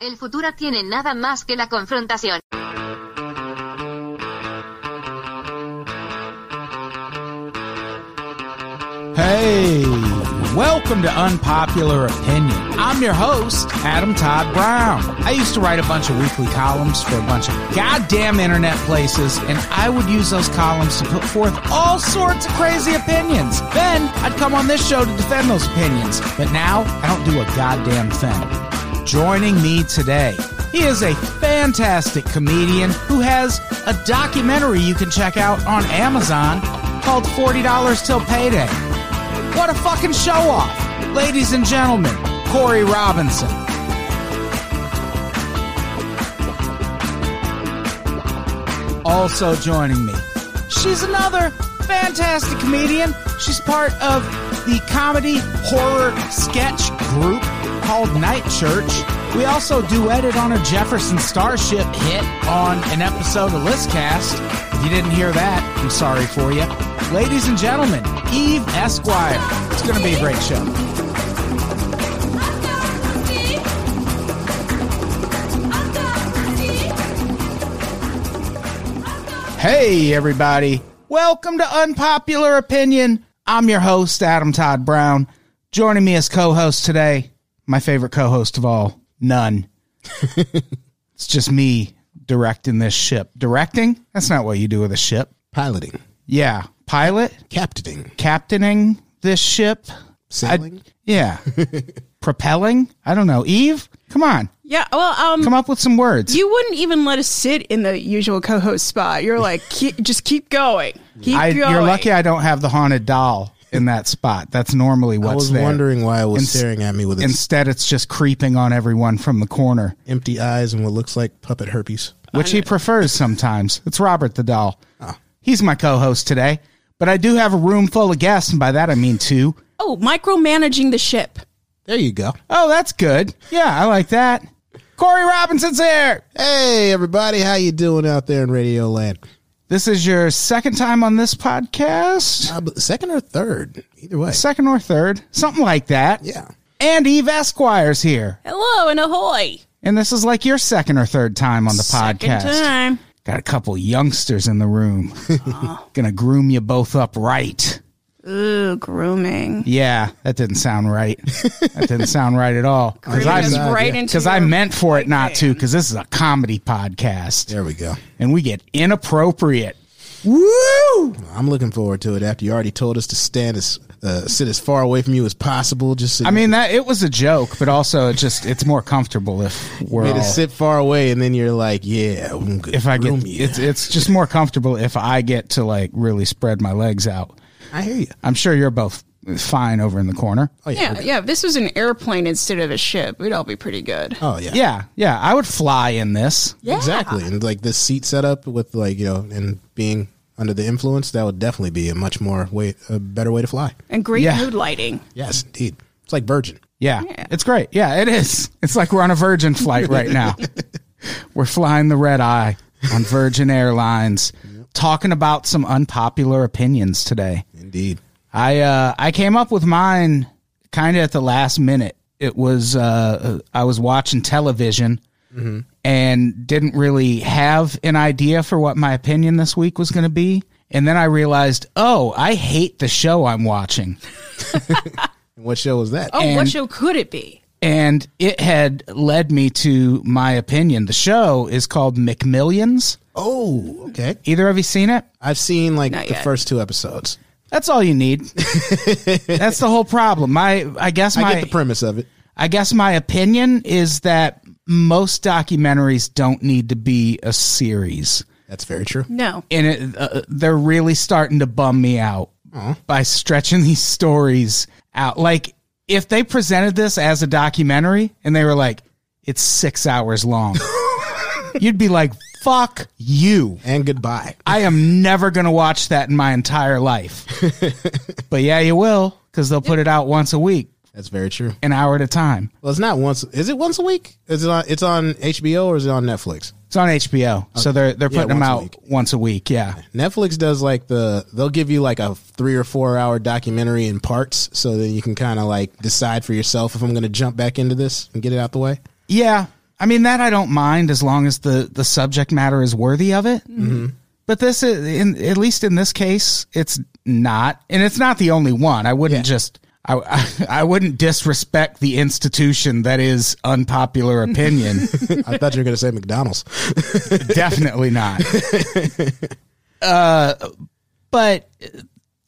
El futuro tiene nada más que la confrontación. Hey, welcome to Unpopular Opinion. I'm your host, Adam Todd Brown. I used to write a bunch of weekly columns for a bunch of goddamn internet places, and I would use those columns to put forth all sorts of crazy opinions. Then I'd come on this show to defend those opinions. But now I don't do a goddamn thing. Joining me today, he is a fantastic comedian who has a documentary you can check out on Amazon called $40 Till Payday. What a fucking show off! Ladies and gentlemen, Corey Robinson. Also joining me, she's another fantastic comedian. She's part of the comedy horror sketch group called Night Church. We also duetted on a Jefferson Starship hit on an episode of Listcast. If you didn't hear that, I'm sorry for you. Ladies and gentlemen, Eve Esquire. It's going to be a great show. Hey, everybody. Welcome to Unpopular Opinion. I'm your host, Adam Todd Brown. Joining me as co host today, my favorite co host of all, none. it's just me directing this ship. Directing? That's not what you do with a ship. Piloting, Yeah. Pilot? captaining, Captaining this ship? sailing. I- yeah. Propelling? I don't know. Eve? Come on. Yeah, well, um, Come up with some words. you wouldn't even let us sit in the usual co-host spot. You're like, keep, just keep going, keep I, going. you're lucky I don't have the haunted doll in that spot. That's normally what's there. I was there. wondering why it was Ins- staring at me with its Instead, it's just creeping on everyone from the corner, empty eyes and what looks like puppet herpes. which he prefers sometimes. It's Robert the doll. Ah. He's my co-host today, but I do have a room full of guests, and by that I mean two. oh, micromanaging the ship. There you go. Oh, that's good. Yeah, I like that. Corey Robinson's here. Hey, everybody, how you doing out there in Radio Land? This is your second time on this podcast, Uh, second or third, either way. second or third, something like that. Yeah, And Eve Esquire's here, Hello and ahoy! and this is like your second or third time on the Second podcast. time. Got a couple youngsters in the room. Gonna groom you both up right. Ooh, grooming. Yeah, that didn't sound right. that didn't sound right at all. Because I, right into because I meant for it not to. Because this is a comedy podcast, there we go. and we get inappropriate. Woo! I'm looking forward to it. After you already told us to stand as uh, sit as far away from you as possible, just so I mean that it was a joke, but also it just it's more comfortable if we're made all, us sit far away, and then you're like, "Yeah, I'm gonna if I get you." it's it's just more comfortable if I get to like really spread my legs out. I hear you. I'm sure you're both fine over in the corner. Oh yeah, Yeah, yeah. If this was an airplane instead of a ship, we'd all be pretty good. oh yeah, Yeah, yeah, I would fly in this. Yeah. Exactly. And like this seat setup with like, you know, and being under the influence, that would definitely be a much more way a better way to fly. And great Yeah. mood lighting. Yes, indeed. It's like Virgin. Yeah, Yeah. it's great. Yeah, it is. It's like we're on a Virgin flight right now. we're flying the red eye on Virgin Airlines, talking about some unpopular opinions today. Indeed. I uh, I came up with mine kind of at the last minute. It was uh, I was watching television and didn't really have an idea for what my opinion this week was going to be. And then I realized, oh, I hate the show I'm watching. What show was that? Oh, And- what show could it be? And it had led me to my opinion. The show is called McMillions. Oh, okay. Either of you seen it? I've seen like Not the yet. first two episodes. That's all you need. That's the whole problem. My, I guess my, I get the premise of it. I guess my opinion is that most documentaries don't need to be a series, That's very true. No. and it, uh, they're really starting to bum me out by stretching these stories out. Like if they presented this as a documentary and they were like, "It's six hours long," you'd be like, "Fuck you." And goodbye. I am never going to watch that in my entire life. but yeah, you will because they'll put it out once a week, That's very true. an hour at a time. Well, it's not once. Is it once a week? Is it on? It's on HBO or is it on Netflix? It's on HBO, so they're they're Yeah, putting them once a out once a week. Yeah, Netflix does like the. They'll give you like a three or four hour documentary in parts, so that you can kind of like decide for yourself if I'm going to jump back into this and get it out the way. yeah. I mean that I don't mind as long as the the subject matter is worthy of it. Mm-hmm. But this is in at least in this case, it's not, and it's not the only one. I wouldn't Yeah. just. I, I, I wouldn't disrespect the institution that is unpopular opinion. I thought you were going to say McDonald's. Definitely not. Uh, but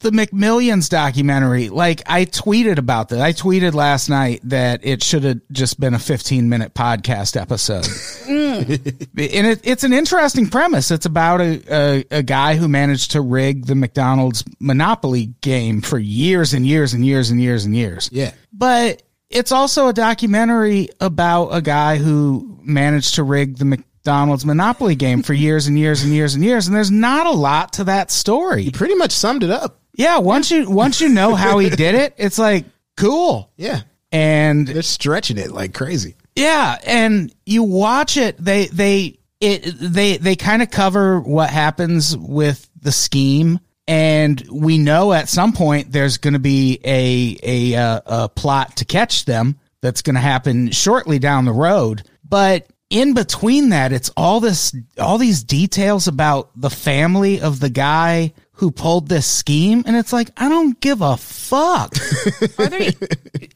the McMillions documentary, like I tweeted about that. I tweeted last night that it should have just been a 15 minute podcast episode. Mm. and it, it's an interesting premise. It's about a, a, a guy who managed to rig the McDonald's Monopoly game for years and years and years and years and years Yeah. but it's also a documentary about a guy who managed to rig the McDonald's Monopoly game for years and years and years and years. And there's not a lot to that story. You Pretty much summed it up. Yeah, once you once you know how he did it, it's like cool. Yeah. And They're stretching it like crazy. yeah, and you watch it, they they it they they kind of cover what happens with the scheme and we know at some point there's going to be a a uh, a plot to catch them that's going to happen shortly down the road, but in between that it's all this all these details about the family of the guy who pulled this scheme and it's like I don't give a fuck. Are there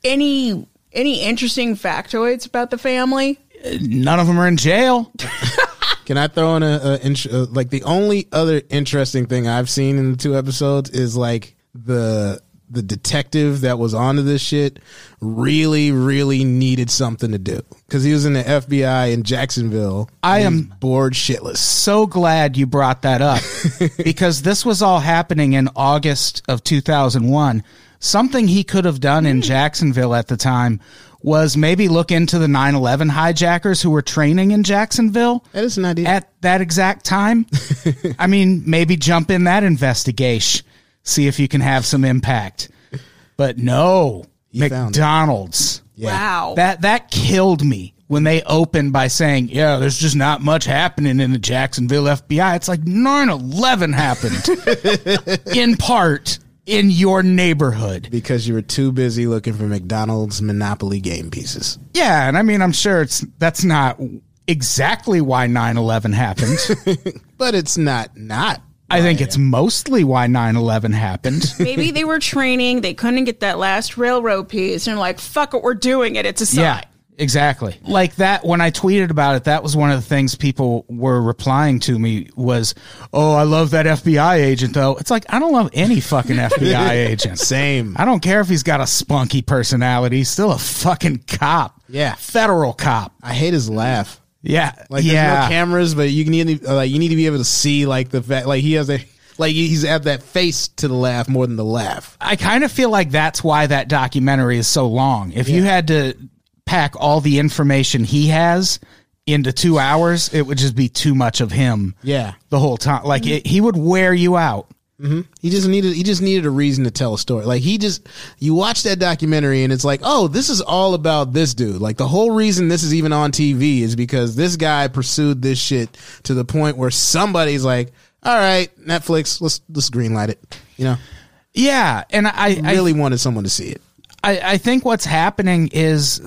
any any interesting factoids about the family? None of them are in jail. Can I throw in a, a int- uh, like the only other interesting thing I've seen in the two episodes is like the the detective that was onto this shit really really needed something to do because he was in the FBI in Jacksonville. I am- mm. bored shitless. so glad you brought that up because this was all happening in August of 2001. Something he could have done in mm. Jacksonville at the time was maybe look into the 9 11 hijackers who were training in Jacksonville That is an idea. at that exact time. I mean, maybe jump in that investigation, see if you can have some impact. But no, He found it. McDonald's. Wow. That that killed me when they opened by saying, "Yeah, there's just not much happening in the Jacksonville FBI." It's like 9/11 happened in part in your neighborhood. because you were too busy looking for McDonald's Monopoly game pieces. Yeah, and I mean, I'm sure it's that's not exactly why 9/11 happened. But it's not not. I think it's mostly why 9/11 happened. Maybe they were training, they couldn't get that last railroad piece, and they're like, fuck it, we're doing it. It's a sign. Yeah, exactly. Like that when I tweeted about it, that was one of the things people were replying to me was, "Oh, I love that FBI agent though." It's like I don't love any fucking FBI agent. Same. I don't care if he's got a spunky personality, he's still a fucking cop. Yeah. Federal cop. I hate his laugh. Yeah. Like there's yeah. no cameras, but you need to, uh, like you need to be able to see like the fact like he has a like he's at that face to the laugh more than the laugh. I kind of feel like that's why that documentary is so long. If you had to pack all the information he has into two hours, it would just be too much of him. Yeah. the whole time. Like it, he would wear you out. Mm-hmm. He just needed he just needed a reason to tell a story. Like he just you watch that documentary and it's like, "Oh, this is all about this dude." Like the whole reason this is even on TV is because this guy pursued this shit to the point where somebody's like, "All right, Netflix, let's let's greenlight it." You know? Yeah, and I I, Really wanted someone to see it. I I think what's happening is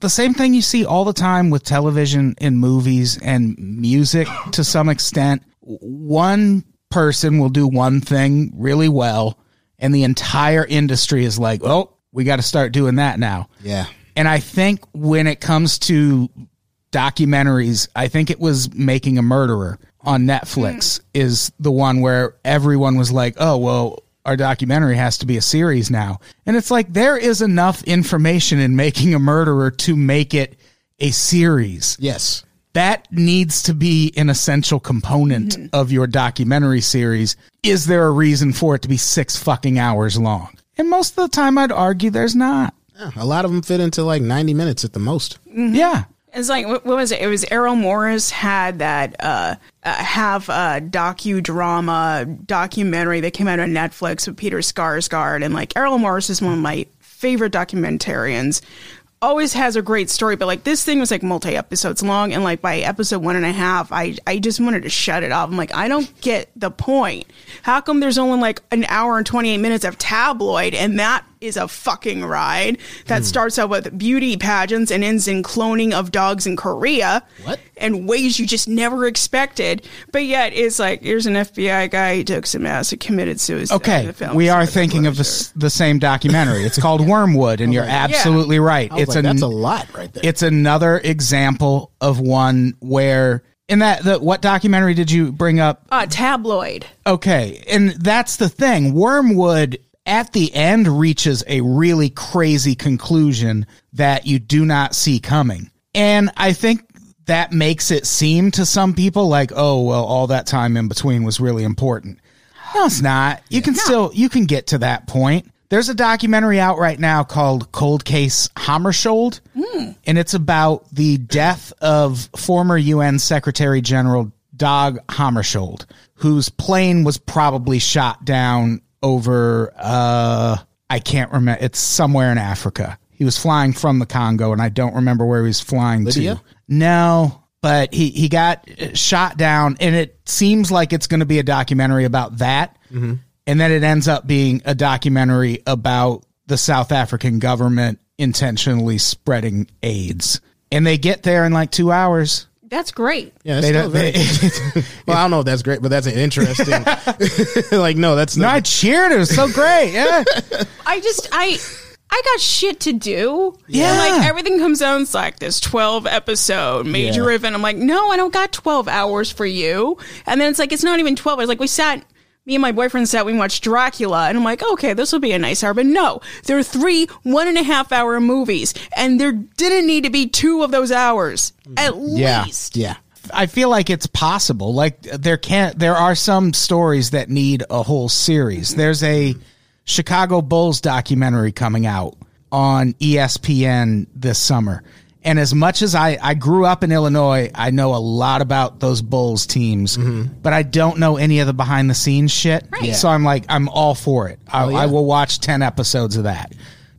the same thing you see all the time with television and movies and music to some extent. One person will do one thing really well, and the entire industry is like, "Oh, we got to start doing that now." Yeah. And I think when it comes to documentaries, I think it was Making a Murderer on Netflix hmm. is the one where everyone was like, oh, well, our documentary has to be a series now. And it's like there is enough information in Making a Murderer to make it a series. Yes. That needs to be an essential component of your documentary series. Is there a reason for it to be six fucking hours long? And most of the time, I'd argue there's not. Yeah, a lot of them fit into like 90 minutes at the most. Yeah. It's like what what was it? It was Errol Morris had that uh, uh half uh docudrama documentary that came out on Netflix with Peter Sarsgaard, and like Errol Morris is one of my favorite documentarians. Always has a great story, but like this thing was like multi episodes long, and like by episode one and a half, I I just wanted to shut it off. I'm like, I don't get the point. How come there's only like an hour and 28 minutes of tabloid, and that is a fucking ride that starts out with beauty pageants and ends in cloning of dogs in Korea. What? And ways you just never expected. But yet it's like here's an FBI guy who took some acid, committed suicide. Okay, The film we are started thinking of the, s- the same documentary. It's called Wormwood, and you're absolutely right. I It's like, an- that's a lot right there. It's another example of one where in that the what documentary did you bring up? uh, tabloid. Okay, and that's the thing. Wormwood at the end reaches a really crazy conclusion that you do not see coming. And I think that makes it seem to some people like, oh, well, all that time in between was really important. No, it's not. You can still you can get to that point. There's a documentary out right now called Cold Case Hammarskjöld, hmm. and it's about the death of former UN Secretary General Dag Hammarskjöld, whose plane was probably shot down over uh I can't remember. It's somewhere in Africa. He was flying from the Congo, and I don't remember where he was flying Libya? to. No, but he he got shot down, and it seems like it's going to be a documentary about that, and then it ends up being a documentary about the South African government intentionally spreading AIDS, and they get there in like two hours. That's great. yeah, it's They still don't. very, They, well, I don't know if that's great, but that's an interesting. like, no, that's no, I not. cheered. It was so great. Yeah. I just I I got shit to do. Yeah. And like everything comes out, it's like this twelve episode major Yeah. event. I'm like, no, I don't got twelve hours for you. And then it's like it's not even twelve hours. Like we sat me and my boyfriend sat, we watched Dracula, and I'm like, okay, this will be a nice hour. But no, there are three one and a half hour movies, and there didn't need to be two of those hours mm-hmm. at Yeah. least. yeah. I feel like it's possible. Like there can't there are some stories that need a whole series. Mm-hmm. There's a Chicago Bulls documentary coming out on ESPN this summer. And as much as I, I grew up in Illinois, I know a lot about those Bulls teams, mm-hmm. but I don't know any of the behind the scenes shit. Right. So I'm like, I'm all for it. I, oh, yeah. I will watch 10 episodes of that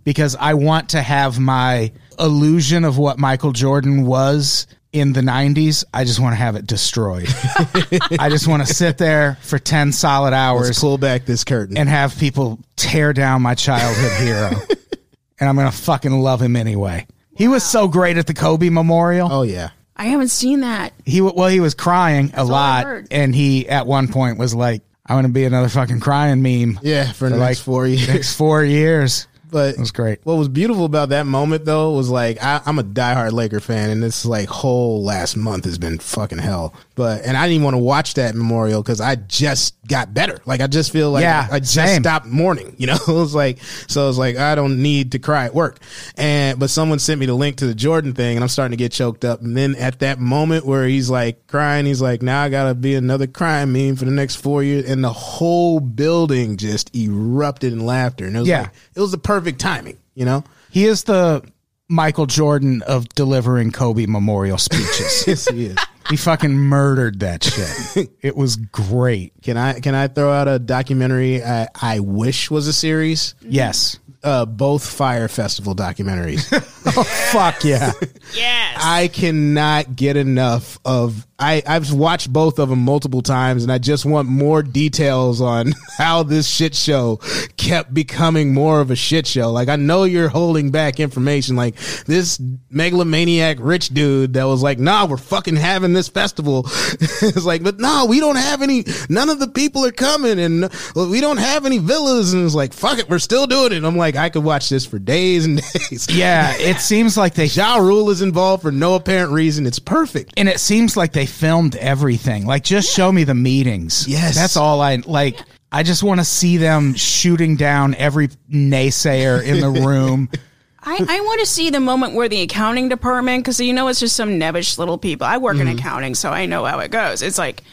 because I want to have my illusion of what Michael Jordan was in the 90s. I just want to have it destroyed. I just want to sit there for 10 solid hours Let's pull back this curtain. and have people tear down my childhood hero. and I'm going to fucking love him anyway. He was so great at the Kobe Memorial. oh yeah. I haven't seen that. He w- well, he was crying a all I lot, heard. and he at one point was like, "I want to be another fucking crying meme." Yeah, for the next like four years. Next four years. But It was great. What was beautiful about that moment though was like I, I'm a diehard Laker fan, and this like whole last month has been fucking hell. But and I didn't even want to watch that memorial because I just got better. Like I just feel like Yeah, I just same. stopped mourning. You know, it was like so. It was like I don't need to cry at work. And but someone sent me the link to the Jordan thing, and I'm starting to get choked up. And then at that moment where he's like crying, he's like, "Now I gotta be another crying meme for the next four years," and the whole building just erupted in laughter. And it was Yeah. like, it was the perfect timing. You know. He is the Michael Jordan of delivering Kobe Memorial speeches. Yes, he is. he fucking murdered that shit. it was great. Can I can I throw out a documentary I, I wish was a series? Yes. Uh, both Fyre Festival documentaries. Fuck yeah. Yes. I cannot get enough of. I I've watched both of them multiple times, and I just want more details on how this shit show kept becoming more of a shit show. Like I know you're holding back information, like this megalomaniac rich dude that was like, "Nah, we're fucking having this festival." it's like, but no, we don't have any. None of the people are coming, and we don't have any villas. And it's like, fuck it, we're still doing it. I'm like, I could watch this for days and days. Yeah, it seems like they Ja Rule is involved for no apparent reason. It's perfect. and it seems like they filmed everything. Like just show me the meetings. Yes. That's all I like. I just want to see them shooting down every naysayer in the room. I, I want to see the moment where the accounting department, because you know it's just some nebbish little people. I work in accounting, so I know how it goes. It's like,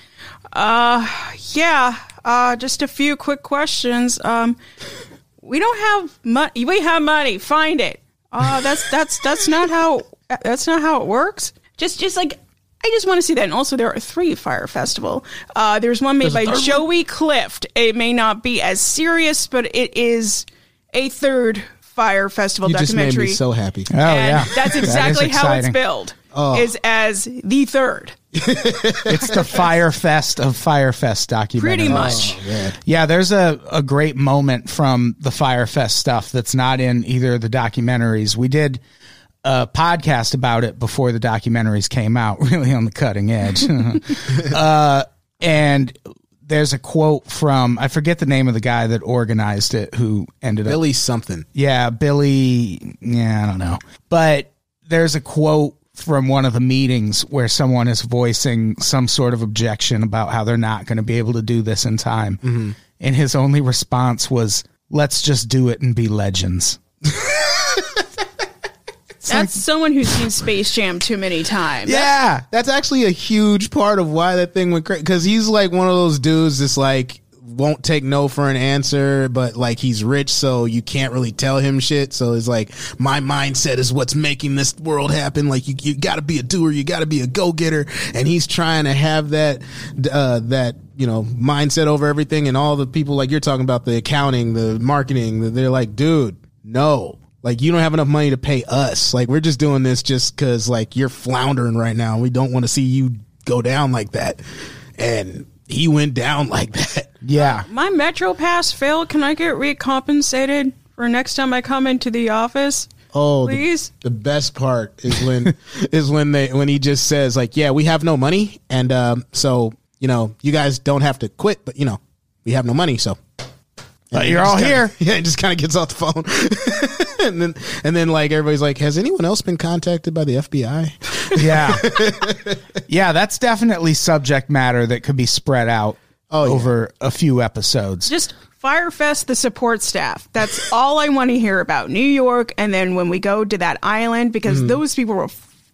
uh, yeah, uh, just a few quick questions. Um, we don't have money. We have money. Find it. Uh, that's that's that's not how that's not how it works. Just just like I just want to see that. And also, there are three Fyre Festival. Uh, there's one made by Joey Clift. It may not be as serious, but it is a third Fyre Festival You just made documentary. me so happy. Oh and yeah, that's That is exactly how it's exciting. billed. Oh. Is as the third, It's the Firefest of Firefest documentary. pretty much. Oh. Yeah, there's a, a great moment from the Firefest stuff that's not in either of the documentaries. We did a podcast about it before the documentaries came out, really on the cutting edge. uh, and there's a quote from, I forget the name of the guy that organized it who ended up Billy something. yeah, Billy. Yeah, I don't know. But there's a quote from one of the meetings where someone is voicing some sort of objection about how they're not going to be able to do this in time. Mm-hmm. And his only response was, let's just do it and be legends. That's someone who's seen Space Jam too many times. Yeah, that's actually a huge part of why that thing went crazy. Because he's like one of those dudes that's like won't take no for an answer, but like he's rich, so you can't really tell him shit. So it's like my mindset is what's making this world happen. Like you, you got to be a doer, you got to be a go getter, and he's trying to have that uh, that you know mindset over everything. And all the people like you're talking about the accounting, the marketing, they're like, dude, no. Like you don't have enough money to pay us. Like we're just doing this just because like you're floundering right now. We don't want to see you go down like that. And he went down like that. Yeah. My Metro Pass failed. Can I get recompensated for next time I come into the office? Oh, the, Please? the best part is when is when they when he just says like, yeah, we have no money, and um, so you know you guys don't have to quit, but you know we have no money, so. But you're all just kinda- here. Yeah, it just kind of gets off the phone, and then and then like everybody's like, has anyone else been contacted by the FBI? Yeah. yeah, that's definitely subject matter that could be spread out Oh, yeah. over a few episodes. Just Firefest the support staff. That's all I want to hear about. New York, and then when we go to that island, because those people were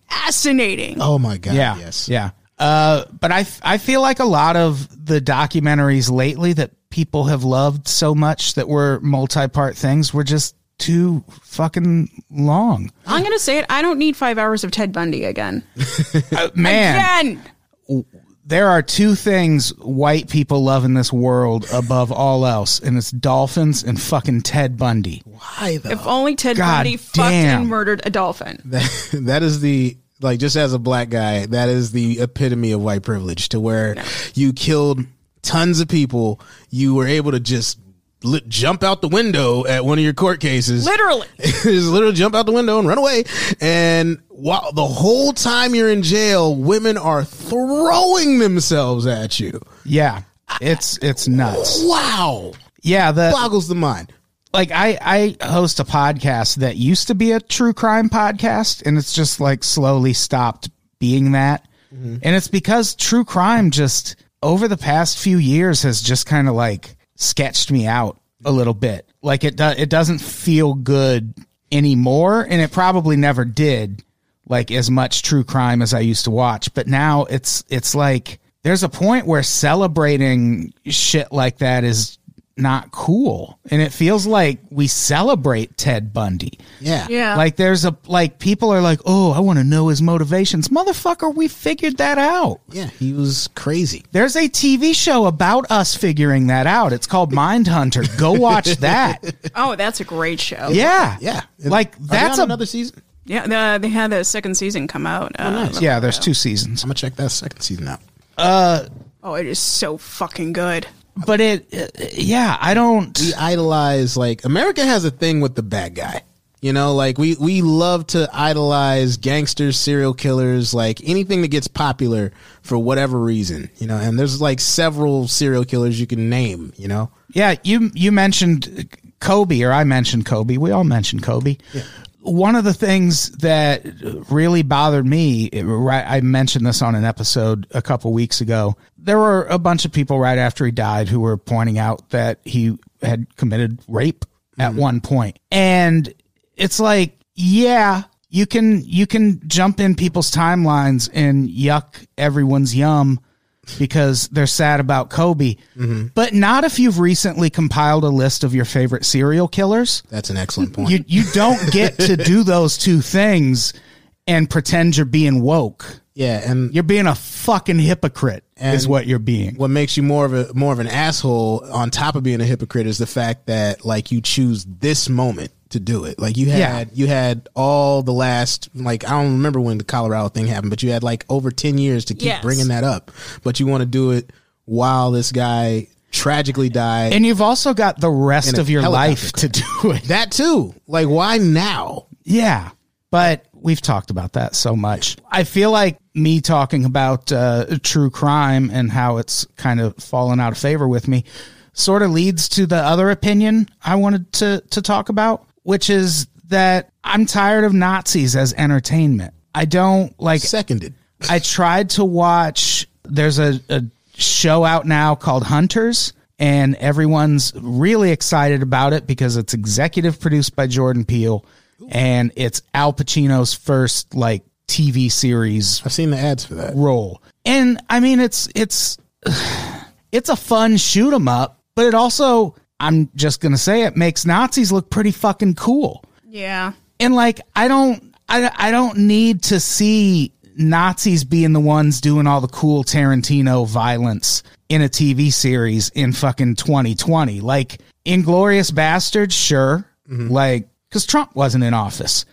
fascinating. Oh my god! yeah. Yes. Yeah. Uh, but I, I feel like a lot of the documentaries lately that people have loved so much that were multi-part things were just too fucking long. I'm gonna say it. I don't need five hours of Ted Bundy again. Uh, man, Again. there are two things white people love in this world above all else, and it's dolphins and fucking Ted Bundy. Why though? If only Ted God Bundy fucked and murdered a dolphin. that, that is the like just as a black guy that is the epitome of white privilege to where you killed tons of people you were able to just li- jump out the window at one of your court cases. Literally. just literally jump out the window and run away. And while the whole time you're in jail women are throwing themselves at you. Yeah, it's it's nuts. wow. Yeah, that boggles the mind. Like I I host a podcast that used to be a true crime podcast and it's just like slowly stopped being that. Mm-hmm. And it's because true crime just over the past few years has just kind of like sketched me out a little bit. Like it does it doesn't feel good anymore and it probably never did like as much true crime as I used to watch, but now it's it's like there's a point where celebrating shit like that is not cool. And it feels like we celebrate Ted Bundy. yeah Yeah. Like there's a like people are like, "Oh, I want to know his motivations." Motherfucker, we figured that out. yeah he was crazy There's a TV show about us figuring that out. It's called Mindhunter. Go watch that. oh, that's a great show. Yeah. yeah Like Are that's a another season Yeah, the, they had the second season come out. oh Uh, Yeah, there's two seasons. i'm gonna check that second season out Uh Oh, it is so fucking good. But it uh, yeah, I don't we idolize like America has a thing with the bad guy. You know, like we we love to idolize gangsters, serial killers, like anything that gets popular for whatever reason. You know, and there's like several serial killers you can name. You know, Yeah, you you mentioned Kobe, or I mentioned Kobe. We all mentioned Kobe. One of the things that really bothered me, it- right, I mentioned this on an episode a couple weeks ago. There were a bunch of people right after he died who were pointing out that he had committed rape at mm-hmm. one point, and it's like, yeah, you can you can jump in people's timelines and yuck everyone's yum because they're sad about Kobe, mm-hmm. but not if you've recently compiled a list of your favorite serial killers. that's an excellent point. You you don't get to do those two things and pretend you're being woke. yeah, and You're being a fucking hypocrite is what you're being. what makes you more of a more of an asshole on top of being a hypocrite is the fact that like you choose this moment to do it. Like you had Yeah. you had all the last like I don't remember when the Colorado thing happened, but you had like over 10 years to keep Yes. bringing that up. But you want to do it while this guy tragically died. And you've also got the rest of your helicopter life to do it. that too. Like why now? Yeah, but we've talked about that so much. I feel like me talking about uh, true crime and how it's kind of fallen out of favor with me sort of leads to the other opinion I wanted to to talk about, which is that I'm tired of Nazis as entertainment. I don't like Seconded. I tried to watch. There's a, a show out now called Hunters, and everyone's really excited about it because it's executive produced by Jordan Peele, and it's Al Pacino's first like TV series I've seen the ads for that. role. And I mean, it's it's it's a fun shoot 'em up, but it also I'm just gonna say it makes Nazis look pretty fucking cool. Yeah. and like i don't i, I don't need to see nazis being the ones doing all the cool tarantino violence in a tv series in fucking 2020 like inglorious bastards sure. Like because trump wasn't in office.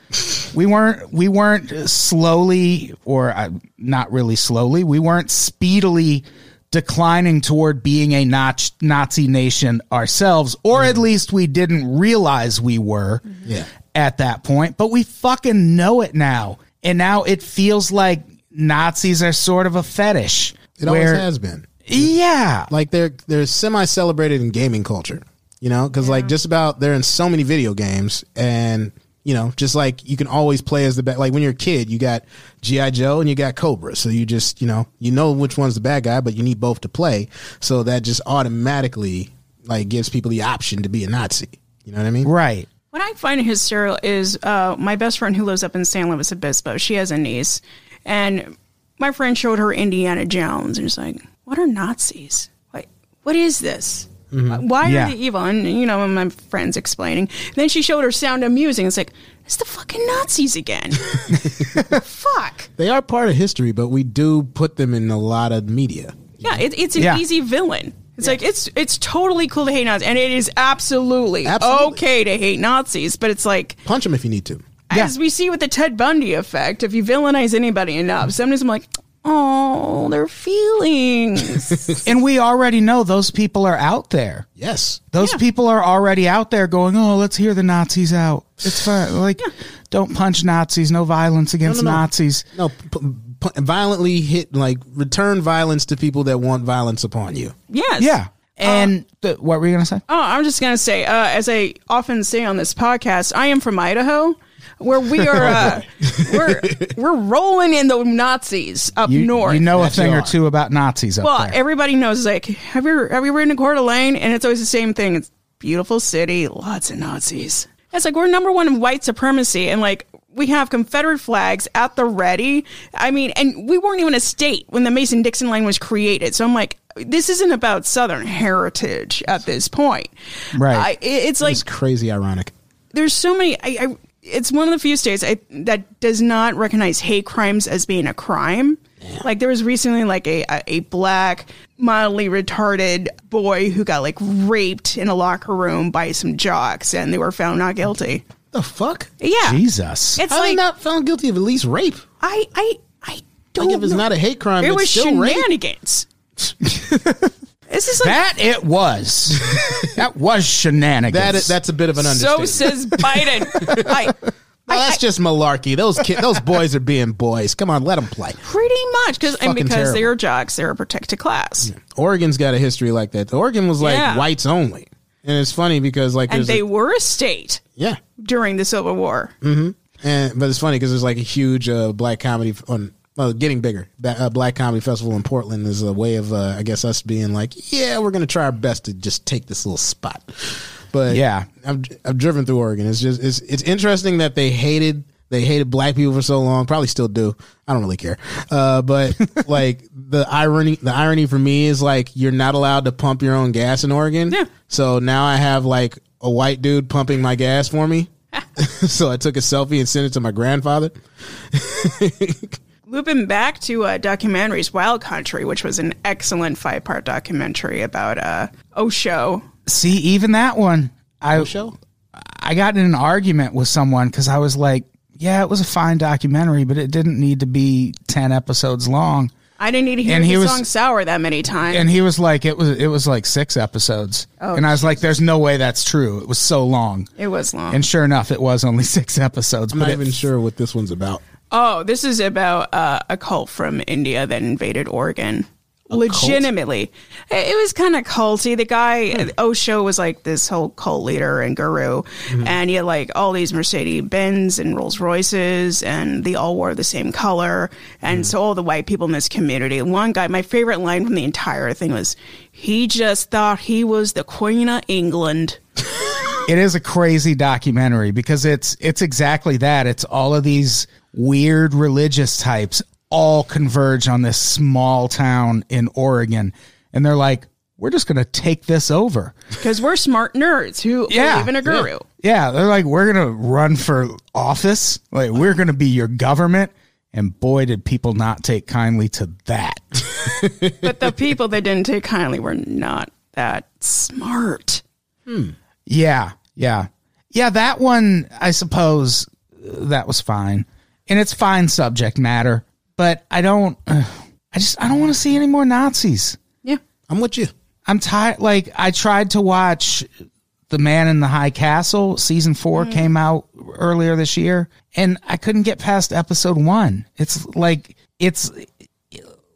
We weren't we weren't slowly or uh, not really slowly we weren't speedily declining toward being a Nach- nazi nation ourselves or at mm-hmm. least we didn't realize we were mm-hmm. Yeah. at that point, but we fucking know it now. And now it feels like Nazis are sort of a fetish. It always has been. Yeah. like they're they're semi celebrated in gaming culture you know because like just about they're in so many video games and you know just like you can always play as the bad like when you're a kid you got gi joe and you got cobra so you just you know you know which one's the bad guy but you need both to play so that just automatically like gives people the option to be a nazi you know what i mean Right. What I find hysterical is uh, my best friend who lives up in San Luis Obispo. She has a niece, and my friend showed her Indiana Jones, and she's like, "What are Nazis? Like, what is this? Uh, Why Yeah. are they evil?" And you know, my friend's explaining. then she showed her Sound Music. It's like, it's the fucking Nazis again. Fuck. they are part of history but we do put them in a lot of media Yeah, it, it's an Yeah. easy villain. It's like it's it's totally cool to hate Nazis, and it is absolutely, Absolutely. okay to hate Nazis. But it's like punch them if you need to as we see with the Ted Bundy effect, if you villainize anybody enough, sometimes I'm like, oh, their feelings. And we already know those people are out there. yes Those Yeah. people are already out there going, oh, let's hear the Nazis out. It's fine. Like, don't punch Nazis. No violence against no, no. Nazis. no p- p- violently hit like return violence to people that want violence upon you yes. Yeah. And the, what were you going to say? Oh, I'm just gonna say, uh, as I often say on this podcast, I am from Idaho, where we are uh, we're we're rolling in the Nazis up You, north. you know a thing or two about Nazis up Well, there. everybody knows. Like, have you have you ridden to Coeur d'Alene? And it's always the same thing. It's beautiful city, lots of Nazis. It's like we're number one in white supremacy, and like we have Confederate flags at the ready. I mean, and we weren't even a state when the Mason Dixon line was created. So I'm like, this isn't about Southern heritage at this point. Right. I, it's like it's crazy ironic there's so many. I, I it's one of the few states I, that does not recognize hate crimes as being a crime. Like there was recently like a, a a black mildly retarded boy who got like raped in a locker room by some jocks and they were found not guilty. the fuck Yeah, Jesus. it's How they like not found guilty of at least rape? I I I don't. Like if it's know. not a hate crime, it it's was still rape. shenanigans. this is like that it was. that was shenanigans. That is, that's a bit of an understatement. so understatement. says Biden. I, Well, that's just malarkey. Those kid, those boys are being boys. Come on, let them play. pretty much because and fucking because they terrible. are jocks, they're a protected class. Oregon's got a history like that. Oregon was like Yeah. whites only, and it's funny because like and there's they a, were a state yeah, during the Civil War. and but it's funny because there's like a huge uh, black comedy on. Well, getting bigger. Uh, Black Comedy Festival in Portland is a way of, uh, I guess, us being like, yeah, we're gonna try our best to just take this little spot. But Yeah. I've I've driven through Oregon. It's just it's it's interesting that they hated they hated black people for so long. Probably still do. I don't really care. Uh, but like the irony the irony for me is like you're not allowed to pump your own gas in Oregon. Yeah. So now I have like a white dude pumping my gas for me. so I took a selfie and sent it to my grandfather. Looping back to uh, documentaries, Wild Country, which was an excellent five part documentary about uh, Osho. See, even that one. I Osho? I got in an argument with someone because I was like, yeah, it was a fine documentary, but it didn't need to be 10 episodes long. I didn't need to hear And the he was- song "Sour" that many times. And he was like, it was, it was like six episodes. Oh, and I was like, there's no way that's true. It was so long. it was long. And sure enough, it was only six episodes. I'm but not it- even sure what this one's about. Oh, this is about uh, a cult from India that invaded Oregon. Legitimately, it it was kind of culty. The guy hmm. Osho was like this whole cult leader and guru, mm-hmm. and he had like all these Mercedes Benz and Rolls Royces, and they all wore the same color. And hmm. so all the white people in this community. One guy, my favorite line from the entire thing was, "He just thought he was the Queen of England." it is a crazy documentary because it's it's exactly that. It's all of these weird religious types all converge on this small town in Oregon, and they're like, "We're just going to take this over." Because we're smart nerds who Yeah, believe in a guru. Yeah, they're like, "We're going to run for office. Like, we're going to be your government." And boy, did people not take kindly to that. But the people they didn't take kindly were not that smart. Hmm. Yeah, yeah, yeah. That one, I suppose, uh, that was fine, and it's fine subject matter. But I don't, uh, I just, I don't want to see any more Nazis. Yeah. I'm with you. I'm tired. Like I tried to watch The Man in the High Castle. Season 4 came out earlier this year, and I couldn't get past episode one. It's like it's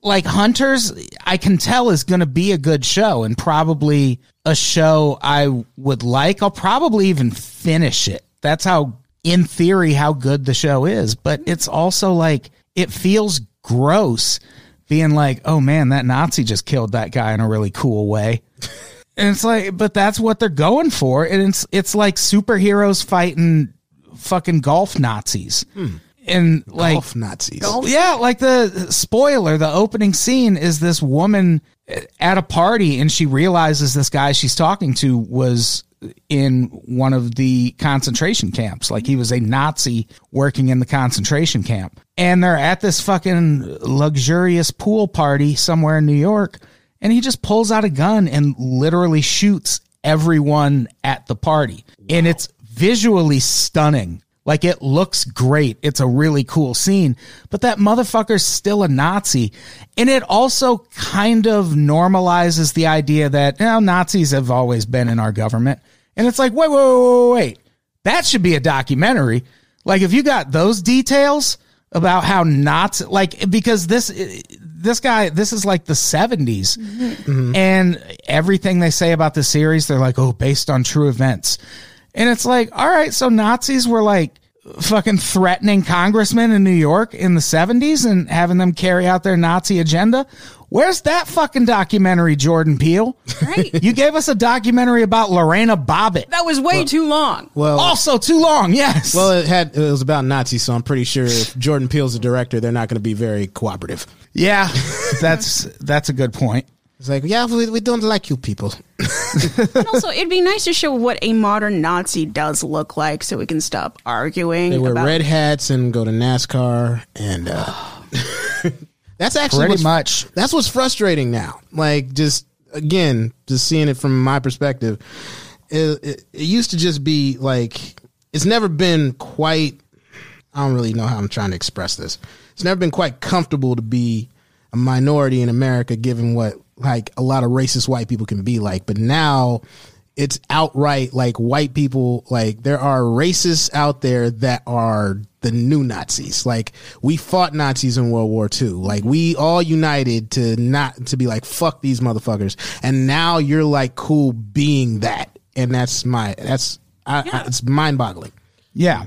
like Hunters. I can tell is going to be a good show, and probably a show I would like. I'll probably even finish it. That's how, in theory, how good the show is. But mm-hmm. it's also like it feels gross being like, oh man, that Nazi just killed that guy in a really cool way. And it's like, but that's what they're going for. And it's it's like superheroes fighting fucking golf Nazis. Hmm. And like Golf Nazis. yeah, like the spoiler, the opening scene is this woman at a party and she realizes this guy she's talking to was in one of the concentration camps. Like he was a Nazi working in the concentration camp. And they're at this fucking luxurious pool party somewhere in New York. And he just pulls out a gun and literally shoots everyone at the party. And it's visually stunning. Like it looks great. It's a really cool scene, but that motherfucker's still a Nazi. And it also kind of normalizes the idea that, you know, Nazis have always been in our government. And it's like, wait, wait, wait, wait, wait. That should be a documentary. Like if you got those details about how Nazi, like, because this, this guy, this is like the 70s. Mm-hmm. And everything they say about the series, they're like, oh, based on true events. And it's like, all right, so Nazis were like fucking threatening congressmen in New York in the 70s and having them carry out their Nazi agenda. Where's that fucking documentary, Jordan Peele? Right. You gave us a documentary about Lorena Bobbitt. That was way too long. Well, Also too long, yes. well, it had it was about Nazis, so I'm pretty sure if Jordan Peele's the director, they're not going to be very cooperative. yeah, that's that's a good point. It's like, yeah, we, we don't like you people. And also, it'd be nice to show what a modern Nazi does look like so we can stop arguing. They wear about red hats and go to NASCAR, and uh, that's actually Pretty much. That's what's frustrating now. Like, just again, just seeing it from my perspective, it, it, it used to just be like it's never been quite. I don't really know how I'm trying to express this. It's never been quite comfortable to be a minority in America, given what like a lot of racist white people can be like. But now it's outright like white people, like there are racists out there that are the new Nazis. Like we fought Nazis in World War II. Like we all united to not to be like fuck these motherfuckers. And now you're like cool being that, and that's my that's I, I, it's mind boggling. Yeah.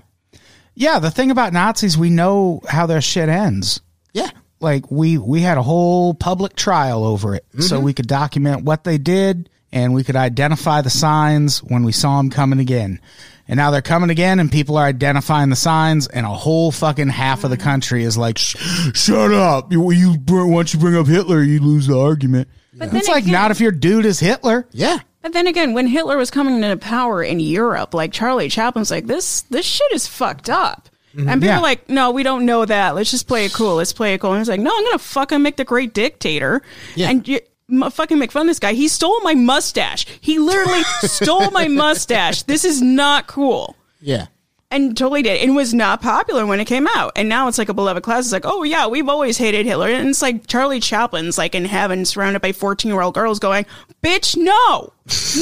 Yeah, the thing about Nazis, we know how their shit ends. Yeah. like we we had a whole public trial over it so mm-hmm. we could document what they did and we could identify the signs when we saw them coming again and now they're coming again and people are identifying the signs and a whole fucking half of the mm-hmm. country is like shut up you, you once you bring up hitler you lose the argument But then it's like again- not if your dude is hitler Yeah. But then again, when Hitler was coming into power in Europe, like Charlie Chaplin's like, this this shit is fucked up. Mm-hmm. And people Yeah. are like, no, we don't know that. Let's just play it cool. Let's play it cool. And he's like, no, I'm gonna fucking make the great dictator. Yeah. And you, m- fucking make fun of this guy. He stole my mustache. He literally stole my mustache. This is not cool. Yeah. And totally did. And was not popular when it came out. And now it's like a beloved class. It's like, oh yeah, we've always hated Hitler. And it's like Charlie Chaplin's like in heaven surrounded by 14 year old girls going, bitch, no,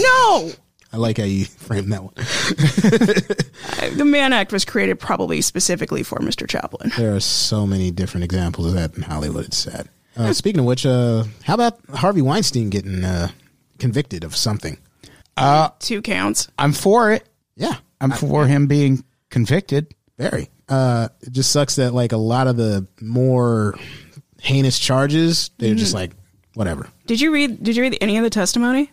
no. I like how you frame that one. Uh, the Mann Act was created probably specifically for Mr. Chaplin. There are so many different examples of that in Hollywood. It's sad. Uh, speaking of which, uh, how about Harvey Weinstein getting uh, convicted of something? Two counts. I'm for it. Yeah, I'm for him being convicted. very. Uh, it just sucks that like a lot of the more heinous charges, they're just like whatever. Did you read? Did you read any of the testimony?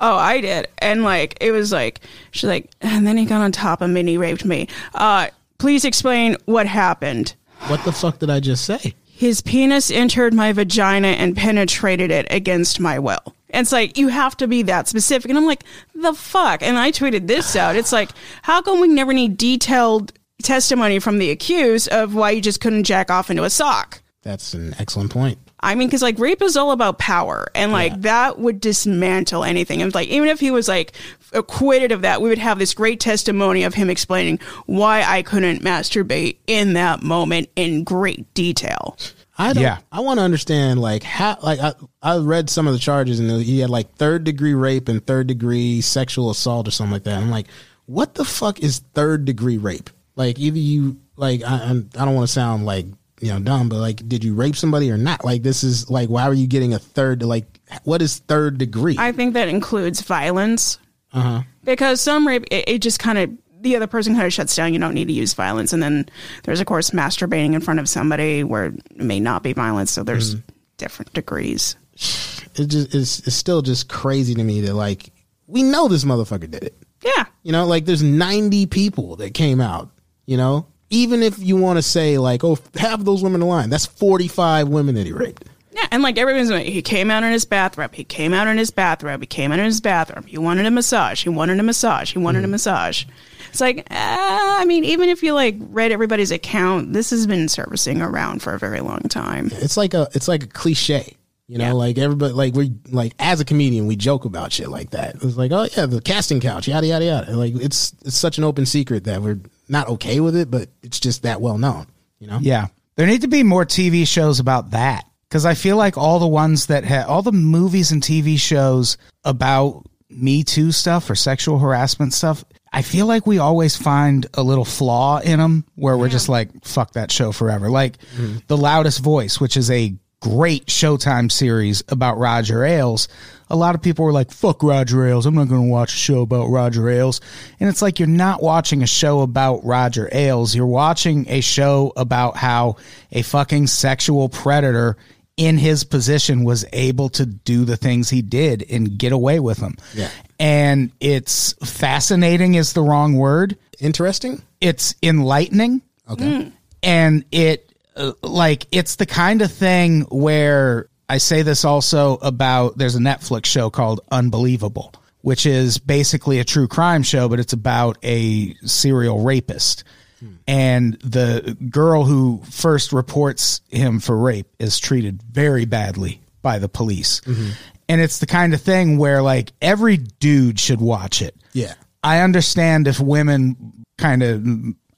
Oh, I did, and like it was like she's like, and then he got on top of me and he raped me. Uh, please explain what happened. What the fuck did I just say? His penis entered my vagina and penetrated it against my will. And it's like you have to be that specific, and I'm like, the fuck. And I tweeted this out. It's like, how come we never need detailed testimony from the accused of why you just couldn't jack off into a sock? That's an excellent point. I mean, because like rape is all about power, and like Yeah. that would dismantle anything. And like even if he was like acquitted of that, we would have this great testimony of him explaining why I couldn't masturbate in that moment in great detail. I don't, Yeah. I want to understand like how like I, I read some of the charges and he had like third degree rape and third degree sexual assault or something like that. I'm like, what the fuck is third degree rape? Like either you like I I'm- I don't want to sound like you know dumb, but like did you rape somebody or not? Like this is like why are you getting a third? Like what is third degree? I think that includes violence uh-huh. because some rape it, it just kind of the other person kind of shuts down. You don't need to use violence, and then there's of course masturbating in front of somebody where it may not be violence. So there's mm-hmm. different degrees. it just it's, it's still just crazy to me that like we know this motherfucker did it. Yeah, You know, like there's 90 people that came out, you know? Even if you want to say like, oh, half those women aligned, that's 45 women that he raped. Yeah, and like everyone's like, he came out in his bathrobe. He came out in his bathrobe. He came out in his bathrobe. He wanted a massage. He wanted a massage. He wanted a massage. It's like, uh, I mean, even if you like read everybody's account, this has been servicing around for a very long time. It's like a it's like a cliche. You know, Yeah. like everybody like we like as a comedian we joke about shit like that. It's like, oh yeah, the casting couch, yada yada yada. Like it's it's such an open secret that we're not okay with it, but it's just that well known, you know? Yeah. There need to be more TV shows about that because I feel like all the ones that ha- all the movies and TV shows about Me Too stuff or sexual harassment stuff, I feel like we always find a little flaw in them where we're just like, fuck that show forever. Like mm-hmm. The Loudest Voice, which is a great Showtime series about Roger Ailes. A lot of people were like, fuck Roger Ailes. I'm not going to watch a show about Roger Ailes. And it's like, you're not watching a show about Roger Ailes. You're watching a show about how a fucking sexual predator in his position was able to do the things he did and get away with them. Yeah. And it's fascinating is the wrong word. Interesting? It's enlightening Okay. and it uh, like it's the kind of thing where I say this also about there's a Netflix show called Unbelievable, which is basically a true crime show, but it's about a serial rapist. And the girl who first reports him for rape is treated very badly by the police. And it's the kind of thing where like every dude should watch it. Yeah. I understand if women kind of.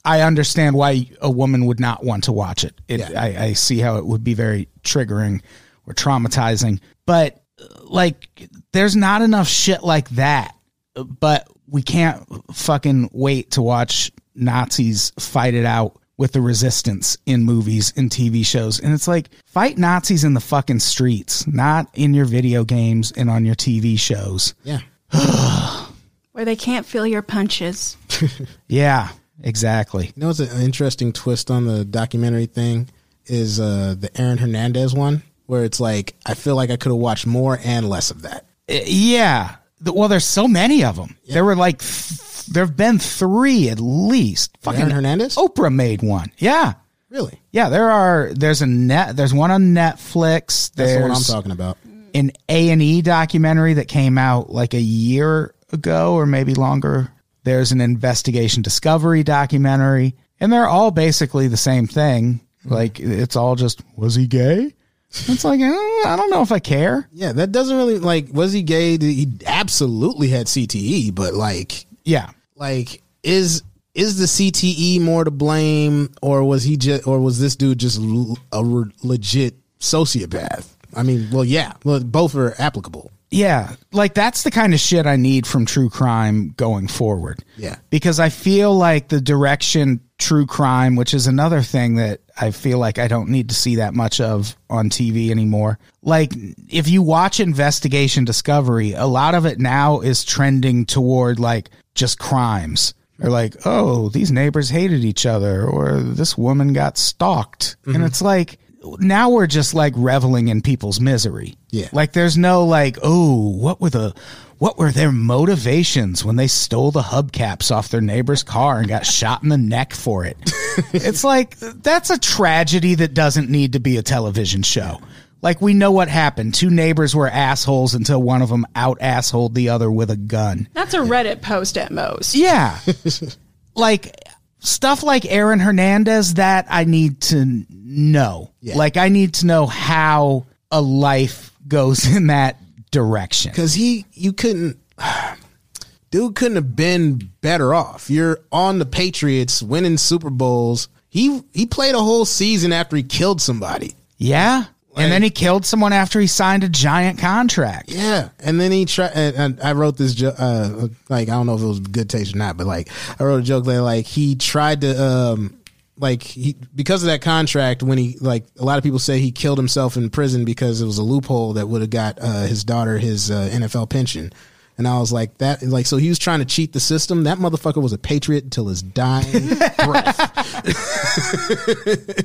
I understand why a woman would not want to watch it. it Yeah. I, I see how it would be very triggering or traumatizing. But like, there's not enough shit like that. But we can't fucking wait to watch Nazis fight it out with the resistance in movies and TV shows. And it's like, fight Nazis in the fucking streets, not in your video games and on your TV shows. Yeah. Where they can't feel your punches. Yeah, exactly. You know what's an interesting twist on the documentary thing is uh the Aaron Hernandez one where it's like I feel like I could have watched more and less of that. Uh, Yeah. Well, there's so many of them. There were like, th- there have been three at least. Fucking Aaron Hernandez? Oprah made one. Yeah. Really? Yeah. There are, there's a net, there's one on Netflix. That's There's the one I'm talking about. an A&E documentary that came out like a year ago or maybe longer. There's an investigation discovery documentary and they're all basically the same thing. Like it's all just, was he gay? It's like, eh, I don't know if I care. Yeah, that doesn't really like. Was he gay? He absolutely had CTE, but like, Yeah. like is is the CTE more to blame, or was he just, or was this dude just a legit sociopath? I mean, well, yeah, well, both are applicable. Yeah, like that's the kind of shit I need from true crime going forward. Yeah. Because I feel like the direction true crime, which is another thing that I feel like I don't need to see that much of on TV anymore. Like if you watch Investigation Discovery, a lot of it now is trending toward like just crimes. Or like, oh, these neighbors hated each other, or this woman got stalked. And mm-hmm. it's like, now we're just like reveling in people's misery. Yeah. Like there's no like, oh, what were the what were their motivations when they stole the hubcaps off their neighbor's car and got shot in the neck for it? it's like that's a tragedy that doesn't need to be a television show. Like we know what happened. Two neighbors were assholes until one of them out assholed the other with a gun. That's a Reddit post at most. Yeah. like stuff like Aaron Hernandez that I need to know. Yeah. Like I need to know how a life goes in that direction. because he you couldn't dude couldn't have been better off you're on the patriots winning super bowls he he played a whole season after he killed somebody Yeah. and then he killed someone after he signed a giant contract. yeah and then he tried and, and i wrote this jo- uh like i don't know if it was good taste or not but like i wrote a joke that like he tried to um like he because of that contract when he like a lot of people say he killed himself in prison because it was a loophole that would have got uh, his daughter his uh, NFL pension. And I was like that like so he was trying to cheat the system. That motherfucker was a patriot until his dying breath.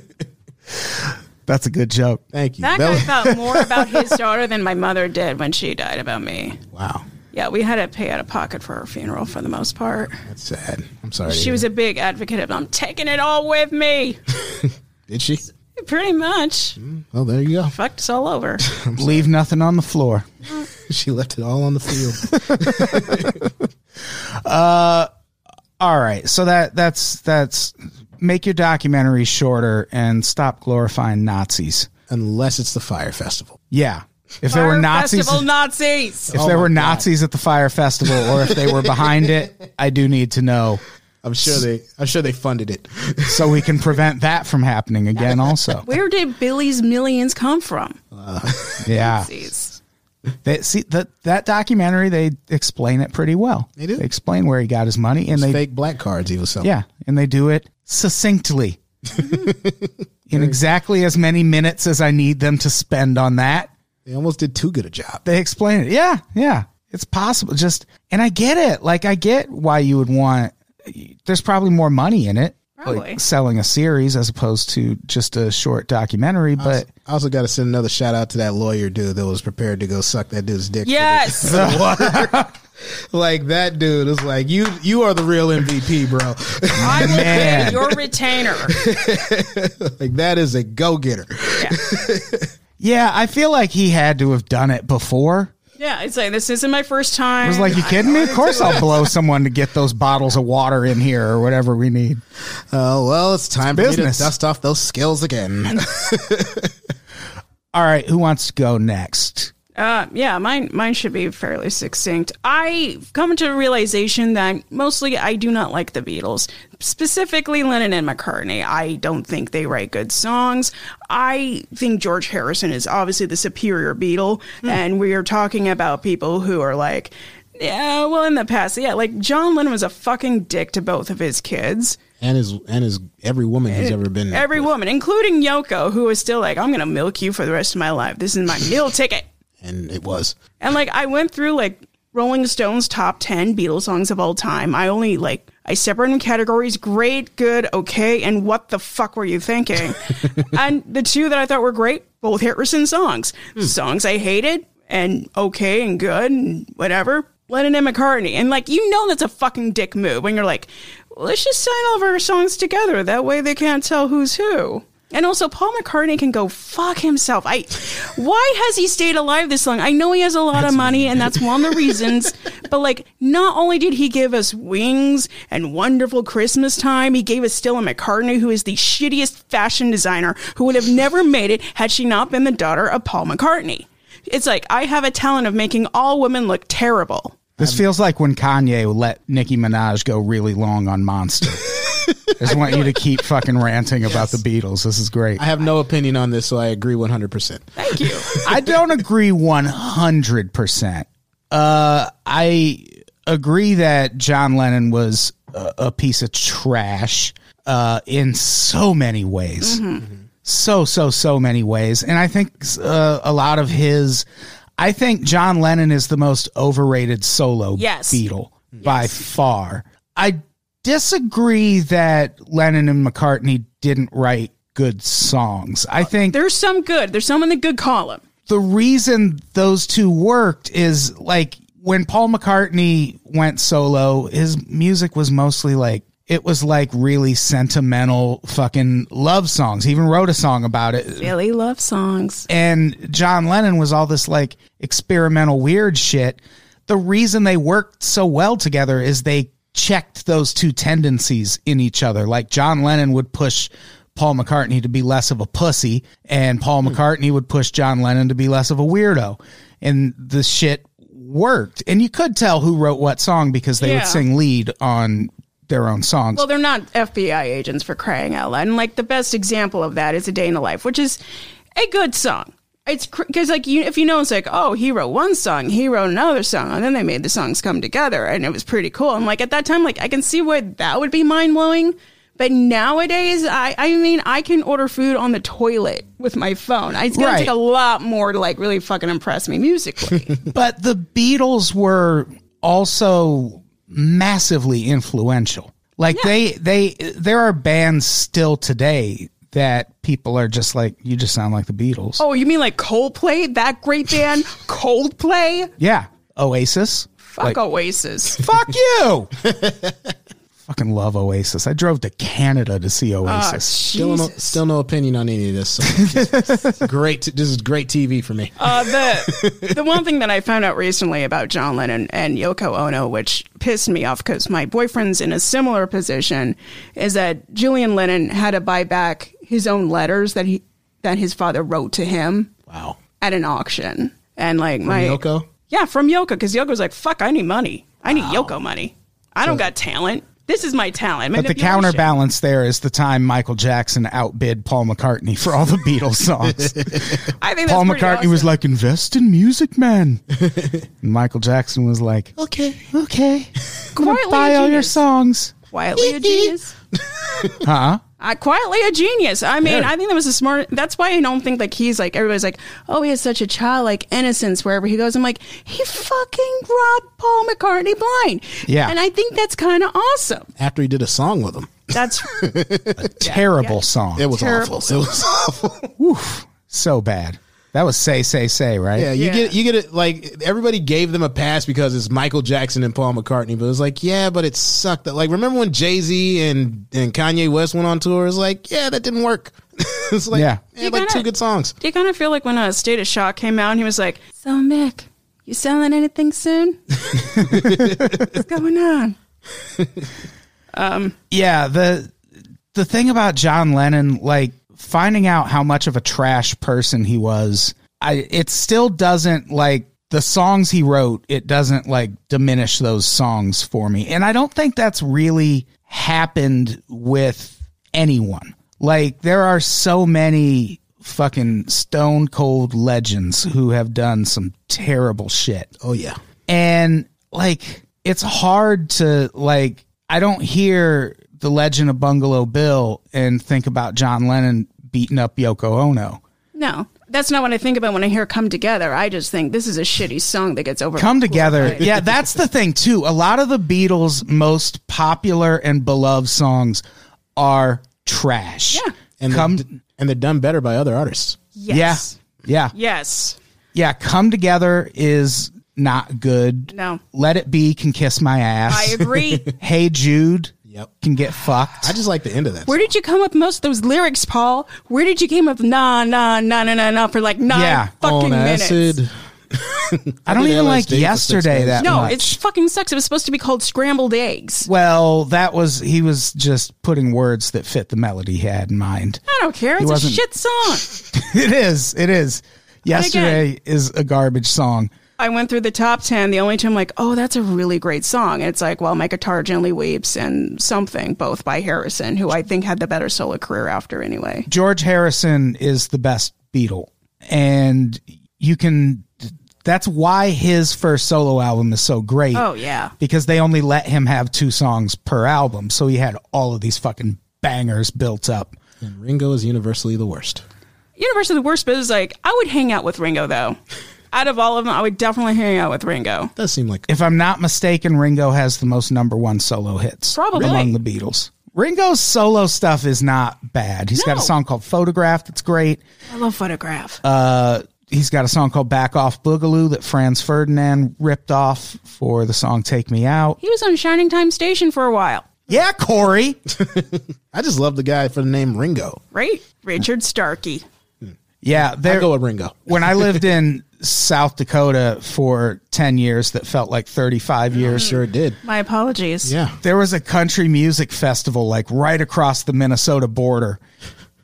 That's a good joke. thank you. That That guy was- thought more about his daughter than my mother did when she died about me. wow Yeah, we had to pay out of pocket for her funeral for the most part. that's sad I'm sorry She was a big advocate of I'm taking it all with me. did she Pretty much. Hmm, well there you go Fucked us all over. Leave nothing on the floor. she left it all on the field uh, All right. So that that's that's make your documentary shorter and stop glorifying Nazis. unless it's the Fyre Festival Yeah. If there were Nazis Festival Nazis. if Oh there my were God. Nazis at the Fyre Festival or if they were behind it, I do need to know I'm sure they I'm sure they funded it so we can prevent that from happening again also. Where did Billy's millions come from? Uh, yeah. Jeez. They see that that documentary they explain it pretty well. They do. They explain where he got his money and they fake black cards he was selling yeah, and they do it succinctly. Mm-hmm. In exactly as many minutes as I need them to spend on that. They almost did too good a job They explain it. Yeah, yeah. It's possible. Just and I get it. Like I get why you would want there's probably more money in it. Probably. Like selling a series as opposed to just a short documentary, but I also got to send another shout out to that lawyer dude that was prepared to go suck that dude's dick. for the- Yes. for the water. like that dude is like you. You are the real MVP, bro. I will Man. pay your retainer. like that is a go getter. yeah, I feel like he had to have done it before. Yeah, it's like this isn't my first time. I was like, you kidding me? Of course I'll blow someone to get those bottles of water in here or whatever we need. Oh well, it's time for me to dust off those skills again. All right, who wants to go next? Uh, yeah, mine mine should be fairly succinct. I've come to the realization that mostly I do not like the Beatles, specifically Lennon and McCartney. I don't think they write good songs. I think George Harrison is obviously the superior Beatle, and we are talking about people who are like, yeah, well, in the past, yeah, like John Lennon was a fucking dick to both of his kids. and his and his every woman he's ever been. Every with. woman, including Yoko, who is still like, I'm gonna milk you for the rest of my life. This is my meal ticket. And it was. And like I went through like Rolling Stone's top 10 Beatles songs of all time. I only like I separated in categories great, good, okay, and what the fuck were you thinking? and the two that I thought were great, both Harrison songs. Hmm. Songs I hated and okay and good and whatever. Lennon and McCartney. And like you know that's a fucking dick move when you're like, let's just sign all of our songs together. That way they can't tell who's who. And also, Paul McCartney can go fuck himself. I, why has he stayed alive this long? I know he has a lot of money, and that's one of the reasons. But like, not only did he give us Wings and Wonderful Christmas Time, he gave us Stella McCartney, who is the shittiest fashion designer who would have never made it had she not been the daughter of Paul McCartney. It's like I have a talent of making all women look terrible. This um, feels like when Kanye let Nicki Minaj go really long on Monster. I just want you to keep fucking ranting about the Beatles. This is great. I have no opinion on this, so I agree 100%. Thank you. I don't agree 100%. Uh, I agree that John Lennon was a, a piece of trash uh, in so many ways. So, so, so many ways. And I think uh, a lot of his. I think John Lennon is the most overrated solo Yes. Beatle by far. I disagree that Lennon and McCartney didn't write good songs. I think There's some good. There's some in the good column. the reason those two worked is like when Paul McCartney went solo, his music was mostly like it was like really sentimental fucking love songs. He even wrote a song about it. Silly Love Songs. And John Lennon was all this like experimental weird shit. The reason they worked so well together is they checked those two tendencies in each other. Like John Lennon would push Paul McCartney to be less of a pussy, and Paul hmm. McCartney would push John Lennon to be less of a weirdo. And the shit worked. And you could tell who wrote what song because they Yeah. would sing lead on their own songs. Well, they're not FBI agents for crying out loud. And like the best example of that is A Day in the Life, which is a good song. It's because like you, if you know, it's like oh, he wrote one song, he wrote another song, and then they made the songs come together, and it was pretty cool. And like at that time, like I can see where that would be mind blowing. But nowadays, I, I mean, I can order food on the toilet with my phone. It's gonna Right. take a lot more to like really fucking impress me musically. but the Beatles were also massively influential. Like they they there are bands still today that people are just like you just sound like the Beatles. oh, you mean like Coldplay? That great band, Coldplay? Yeah, Oasis. Fuck Like, Oasis. fuck you. Fucking love Oasis. I drove to Canada to see Ah, Oasis. Still no, still no opinion on any of this. So great. This is great TV for me. Uh, the the one thing that I found out recently about John Lennon and Yoko Ono, which pissed me off because my boyfriend's in a similar position, is that Julian Lennon had to buy back his own letters that he that his father wrote to him Wow. at an auction, and like my Yoko? yeah, from Yoko, because Yoko's like, "Fuck, I need money. I need Yoko money. I don't got talent. This is my talent." But the counterbalance there is the time Michael Jackson outbid Paul McCartney for all the Beatles songs. I think Paul McCartney pretty was like, invest in music, man. and Michael Jackson was like, Okay. okay, Quietly buy all your songs. quietly a genius. Huh? Uh, quietly a genius. I mean, I think that was a smart. That's why I don't think like he's like everybody's like, oh, he has such a childlike innocence wherever he goes. I'm like, he fucking robbed Paul McCartney blind. Yeah. and I think that's kind of awesome. After he did a song with him. That's a Terrible yeah. song. It was Terrible awful. It was awful. so bad. That was say, say, say, right? Yeah, you Yeah. get you get it like everybody gave them a pass because it's Michael Jackson and Paul McCartney, but it was like, yeah, but it sucked. Like remember when Jay Z and and Kanye West went on tour? It's like, yeah, that didn't work. it's like, Yeah. yeah, You like gotta- two good songs. Do you kind of feel like when a State of Shock came out and he was like, So, Mick, you selling anything soon? What's going on? Um, Yeah, the the thing about John Lennon, like finding out how much of a trash person he was, I it still doesn't like the songs he wrote, it doesn't like diminish those songs for me. And I don't think that's really happened with anyone. Like there are so many fucking stone cold legends who have done some terrible shit Oh yeah. and like it's hard to like i don't hear the legend of bungalow bill and think about john lennon beating up yoko ono No, that's not what I think about when I hear "Come Together." I just think this is a shitty song that gets over. come together yeah that's the thing too a lot of the beatles most popular and beloved songs are trash Yeah. And come they're, and they're done better by other artists. Yes. yeah yeah Yes. yeah come together is not good No. let it be can kiss my ass I agree. hey jude Yep. can get fucked I just like the end of that. Where did you come up with most of those lyrics, Paul? Where did you came up nah, nah, nah, nah, nah, nah for like nine Yeah. fucking on minutes? acid. I don't did even LSD like for six yesterday days. that No, much. it's fucking sucks. It was supposed to be called scrambled eggs. well, that was he was just putting words that fit the melody he had in mind. I don't care. It's a wasn't- shit song. it is. It is. Yesterday is a garbage song. I went through the top 10. The only two I'm like, oh, that's a really great song. It's like, well, My Guitar Gently Weeps and Something, both by Harrison, who I think had the better solo career after anyway. George Harrison is the best Beatle, and you can. That's why his first solo album is so great. Oh, yeah. because they only let him have two songs per album, so he had all of these fucking bangers built up. And Ringo is universally the worst. Universally the worst, but it's like, I would hang out with Ringo, though. Out of all of them, I would definitely hang out with Ringo. Does seem like If I'm not mistaken, Ringo has the most number one solo hits Probably. among the Beatles. Ringo's solo stuff is not bad. He's got a No. song called Photograph that's great. I love Photograph. Uh, he's got a song called Back Off Boogaloo that Franz Ferdinand ripped off for the song Take Me Out. he was on Shining Time Station for a while, Yeah, Corey. I just love the guy for the name Ringo. right? Richard Starkey. Yeah, I there. go with Ringo. when I lived in South Dakota for 10 years that felt like 35 mm-hmm. years. Sure it did. My apologies. Yeah. There was a country music festival like right across the Minnesota border.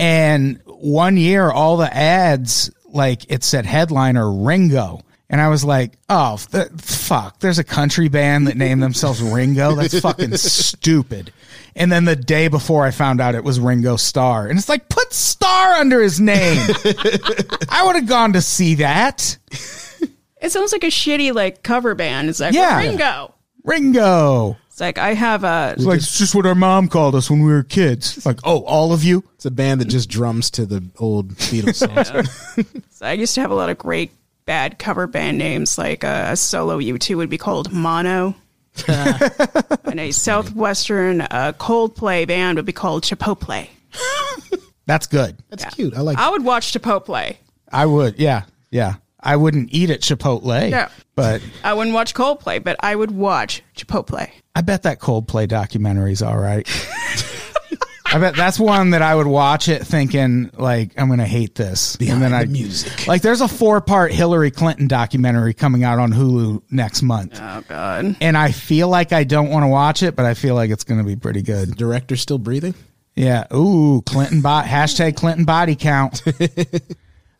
And one year, all the ads, like it said headliner Ringo. And I was like, oh, th- fuck, there's a country band that named themselves Ringo. That's fucking stupid. And then the day before I found out it was Ringo Starr. And it's like, put Star under his name. I would have gone to see that. It sounds like a shitty like cover band. It's like Yeah. Ringo. Ringo. It's like I have a It's like, it's just what our mom called us when we were kids. It's like, oh, all of you? It's a band that just drums to the old Beatles songs. I used to have a lot of great bad cover band names. Like uh, a solo U2 would be called Mono. and a southwestern uh, Coldplay band would be called Chipotle. That's good. That's Yeah. cute. I like I would watch Chipotle. I would, yeah, yeah. I wouldn't eat at Chipotle, No. but I wouldn't watch Coldplay, but I would watch Chipotle. I bet that Coldplay documentary's all right. I bet that's one that I would watch it thinking like I'm gonna hate this, Behind and then the I music. Like, there's a four part Hillary Clinton documentary coming out on Hulu next month, Oh God. and I feel like I don't want to watch it, but I feel like it's gonna be pretty good. Director still breathing? Yeah. Ooh, Clinton bot hashtag Clinton body count.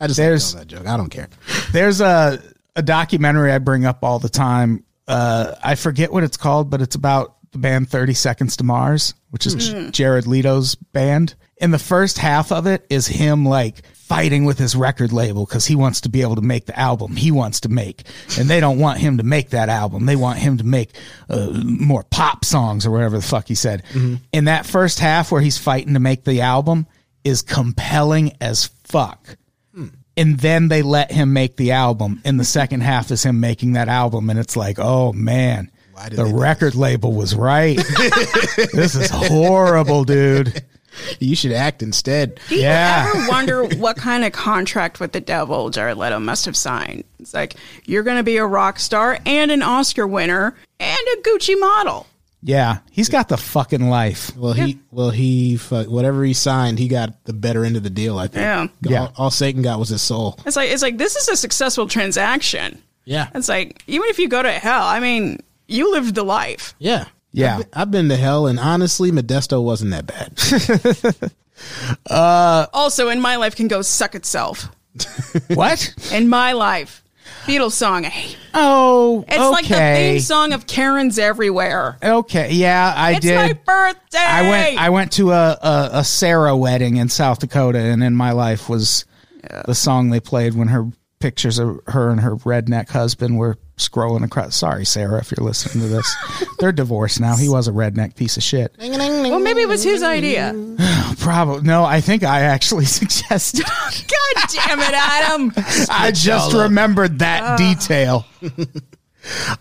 I just There's- that joke. I don't care. There's a a documentary I bring up all the time. Uh, I forget what it's called, but it's about the band Thirty Seconds to Mars, which is mm-hmm. Jared Leto's band. And the first half of it is him like fighting with his record label because he wants to be able to make the album he wants to make, and they don't want him to make that album. They want him to make uh, more pop songs or whatever the fuck he said. Mm-hmm. And that first half where he's fighting to make the album is compelling as fuck. Hmm. And then they let him make the album. And the second half is him making that album. And it's like oh man. Why did the they do record label was right this is horrible dude You should act instead. Do you Yeah. ever wonder what kind of contract with the devil Jared Leto must have signed? It's like you're going to be a rock star and an Oscar winner and a Gucci model. yeah he's got the fucking life Well, he well he fuck, whatever he signed, he got the better end of the deal. I think. Yeah. All, all Satan got was his soul. It's like it's like this is a successful transaction. Yeah. It's like even if you go to hell, I mean, you lived the life. Yeah. Yeah. I've been, I've been to hell, and honestly, Modesto wasn't that bad. Uh, also, in my life can go suck itself. what In my life, Beatles song. Oh It's like the theme song of Karen's everywhere. okay yeah i It's did my birthday. I went. I went to a, a a Sarah wedding in South Dakota, and in my life was the song they played when her pictures of her and her redneck husband were scrolling across. Sorry, Sarah, if you're listening to this. They're divorced now. He was a redneck piece of shit. well, maybe it was his idea. Probably no. I think I actually suggested. God damn it, Adam. I just remembered that detail.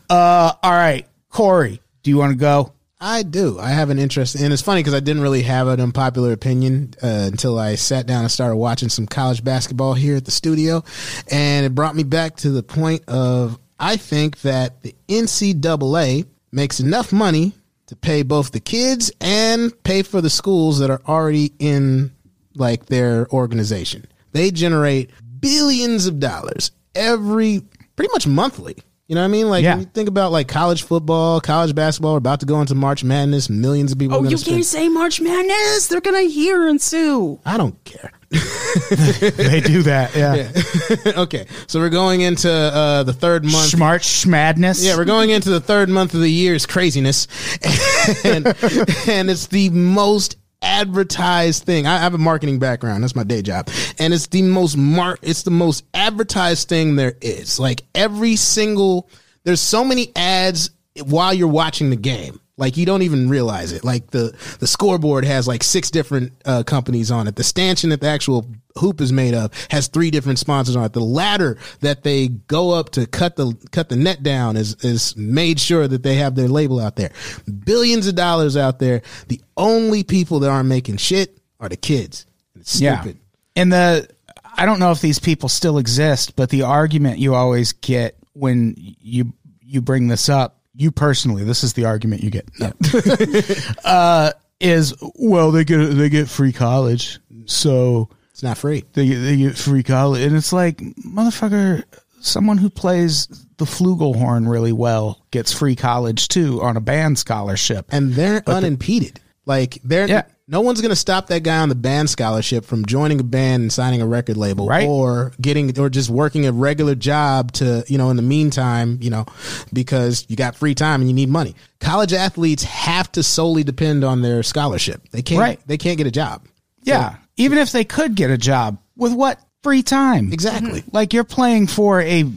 uh, all right, Corey, do you want to go? I do. I have an interest, and it's funny because I didn't really have an unpopular opinion uh, until I sat down and started watching some college basketball here at the studio, and it brought me back to the point of I think that the NCAA makes enough money to pay both the kids and pay for the schools that are already in like their organization. They generate billions of dollars every pretty much monthly. You know what I mean? Like Yeah. when you think about like college football, college basketball, we're about to go into March Madness. Millions of people. Oh, gonna you spend- can't say March Madness. They're gonna hear and sue. I don't care. they do that. Yeah. okay, so we're going into uh, the third month. March Madness. Yeah, we're going into the third month of the year's craziness, and, and it's the most advertised thing. I have a marketing background; that's my day job, and it's the most mar- It's the most advertised thing there is. Like every single, there's so many ads while you're watching the game. Like you don't even realize it. Like the the scoreboard has like six different uh, companies on it. The stanchion that the actual hoop is made of has three different sponsors on it. The ladder that they go up to cut the cut the net down is is made sure that they have their label out there. Billions of dollars out there. The only people that aren't making shit are the kids. It's stupid. And the I don't know if these people still exist, but the argument you always get when you you bring this up, you personally, this is the argument you get. uh, is well they get they get free college, so It's not free. they get, they get free college, and it's like motherfucker. Someone who plays the flugelhorn really well gets free college too on a band scholarship. and they're unimpeded. like they're Yeah. No one's going to stop that guy on the band scholarship from joining a band and signing a record label, Right. or getting or just working a regular job to you know in the meantime, you know, because you got free time and you need money. College athletes have to solely depend on their scholarship. They can't. Right. They can't get a job. Yeah, even if they could get a job with what free time? Exactly. Mm-hmm. Like you're playing for a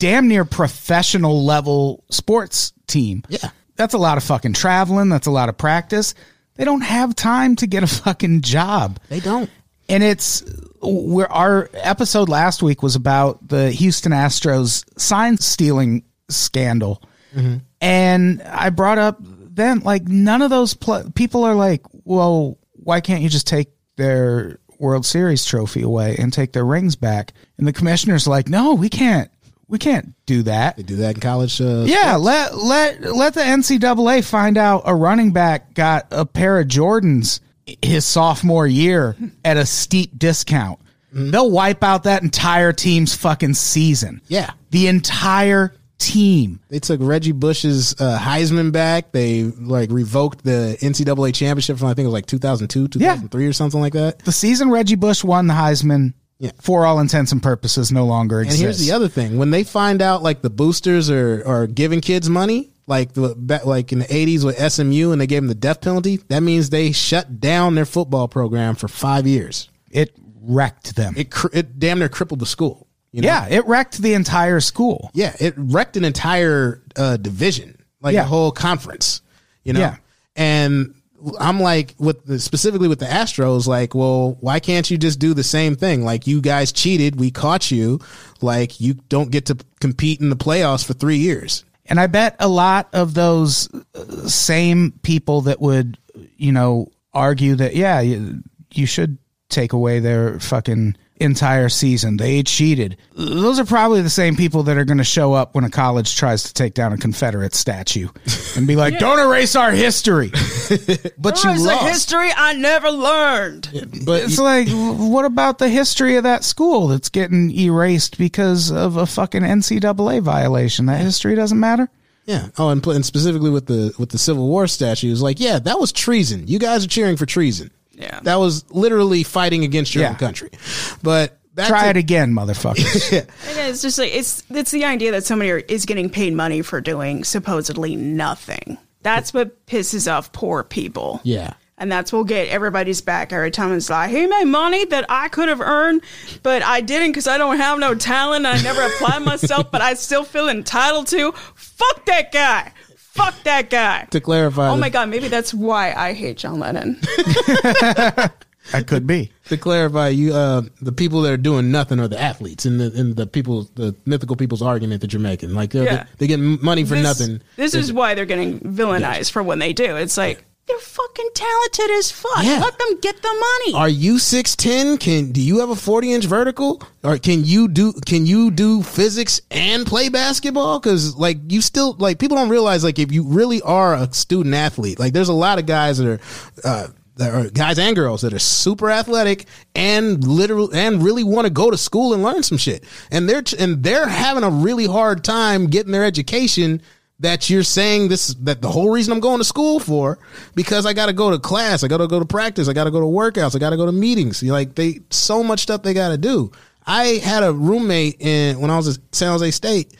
damn near professional level sports team. Yeah. That's a lot of fucking traveling. That's a lot of practice. They don't have time to get a fucking job. They don't. And it's where our episode last week was about the Houston Astros sign stealing scandal. Mm-hmm. And I brought up then, like, none of those pl- people are like, well, why can't you just take their World Series trophy away and take their rings back? And the commissioner's like, no, we can't. We can't do that. They do that in college. Uh, Yeah, let let let the NCAA find out a running back got a pair of Jordans his sophomore year at a steep discount. They'll wipe out that entire team's fucking season. Yeah. The entire team. They took Reggie Bush's uh, Heisman back. They like revoked the NCAA championship from I think it was like 2002, 2003 or something like that. The season Reggie Bush won the Heisman, Yeah. for all intents and purposes, no longer exists. And here's the other thing: when they find out like the boosters are are giving kids money, like the like in the '80s with SMU, and they gave them the death penalty, that means they shut down their football program for five years. It wrecked them. It cr- it damn near crippled the school. You know? yeah, it wrecked the entire school. yeah, it wrecked an entire uh, division, like Yeah. a whole conference. You know, Yeah. and I'm like with the, specifically with the Astros, like, well, why can't you just do the same thing? Like, you guys cheated, we caught you. Like, you don't get to compete in the playoffs for three years. And I bet a lot of those uh, same people that would, you know, argue that, yeah, you, you should take away their fucking entire season. They cheated. Those are probably the same people that are going to show up when a college tries to take down a Confederate statue and be like, don't erase our history. But you It's lost. a history I never learned. but It's you- like, what about the history of that school that's getting erased because of a fucking NCAA violation? That history doesn't matter? yeah. Oh, and, and specifically with the with the Civil War statues, like, yeah, that was treason. You guys are cheering for treason. Yeah. that was literally fighting against your Yeah. own country. But back Try to, it again, motherfuckers. It is just like it's it's the idea that somebody are, is getting paid money for doing supposedly nothing. That's what pisses off poor people. Yeah. And that's what will get everybody's back every time it's like, he made money that I could have earned, but I didn't because I don't have no talent and I never applied myself, but I still feel entitled to. Fuck that guy. Fuck that guy. To clarify, Oh the- my God, maybe that's why I hate John Lennon. that could be. to clarify, you uh, the people that are doing nothing are the athletes, and the and the people, the mythical people's argument that you're making, like they're, Yeah. they get money for this, nothing. This is why they're getting villainized for when they do. It's like, they're fucking talented as fuck. Yeah. Let them get the money. Are you six ten? Can do you have a forty inch vertical, or can you do can you do physics and play basketball? Because like you still like people don't realize like if you really are a student athlete, like there's a lot of guys that are uh, that are guys and girls that are super athletic and literal and really want to go to school and learn some shit. And they're and they're having a really hard time getting their education that you're saying this that the whole reason I'm going to school for because I got to go to class, I got to go to practice, I got to go to workouts, I got to go to meetings. You're like they so much stuff they got to do. I had a roommate in when I was at San Jose State,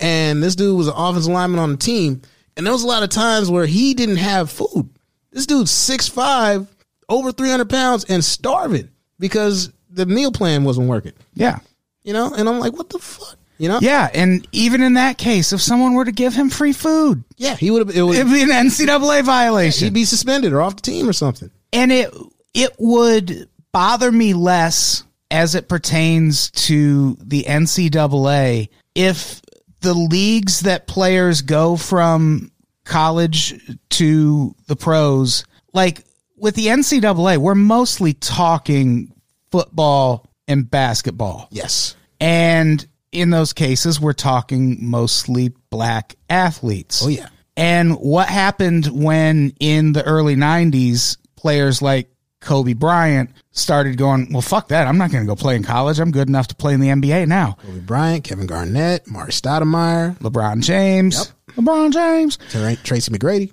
and this dude was an offensive lineman on the team, and there was a lot of times where he didn't have food. This dude's six five, over three hundred pounds, and starving because the meal plan wasn't working. Yeah. You know, and I'm like, what the fuck? You know? Yeah. And even in that case, if someone were to give him free food, Yeah, he would have. It would. it'd be an NCAA violation. He'd be suspended or off the team or something. and it it would bother me less as it pertains to the NCAA if the leagues that players go from college to the pros, like with the NCAA, we're mostly talking football and basketball. Yes. And in those cases, we're talking mostly black athletes. Oh yeah. And what happened when in the early 90s, players like Kobe Bryant started going, well, fuck that. I'm not going to go play in college. I'm good enough to play in the NBA now. Kobe Bryant, Kevin Garnett, Mark Stoudemire, LeBron James. LeBron James. Tracy McGrady,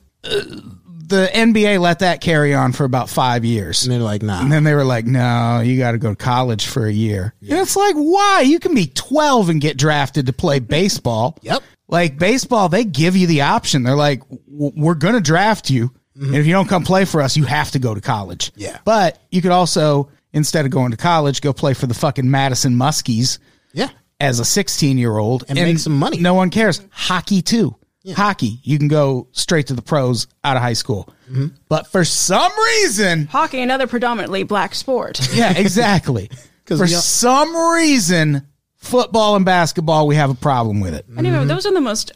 The NBA let that carry on for about five years. and they're like, nah. And then they were like, no, you got to go to college for a year. And it's like, why? You can be 12 and get drafted to play baseball. Yep. Like baseball, they give you the option. They're like, we're going to draft you. Mm-hmm. And if you don't come play for us, you have to go to college. Yeah. But you could also, instead of going to college, go play for the fucking Madison Muskies Yeah. as a 16 year old And make some money. No one cares. Hockey too. Hockey, you can go straight to the pros out of high school. Mm-hmm. But for some reason, Hockey, another predominantly black sport. yeah, exactly. 'Cause for all- some reason, football and basketball, we have a problem with it. Anyway, those are the most.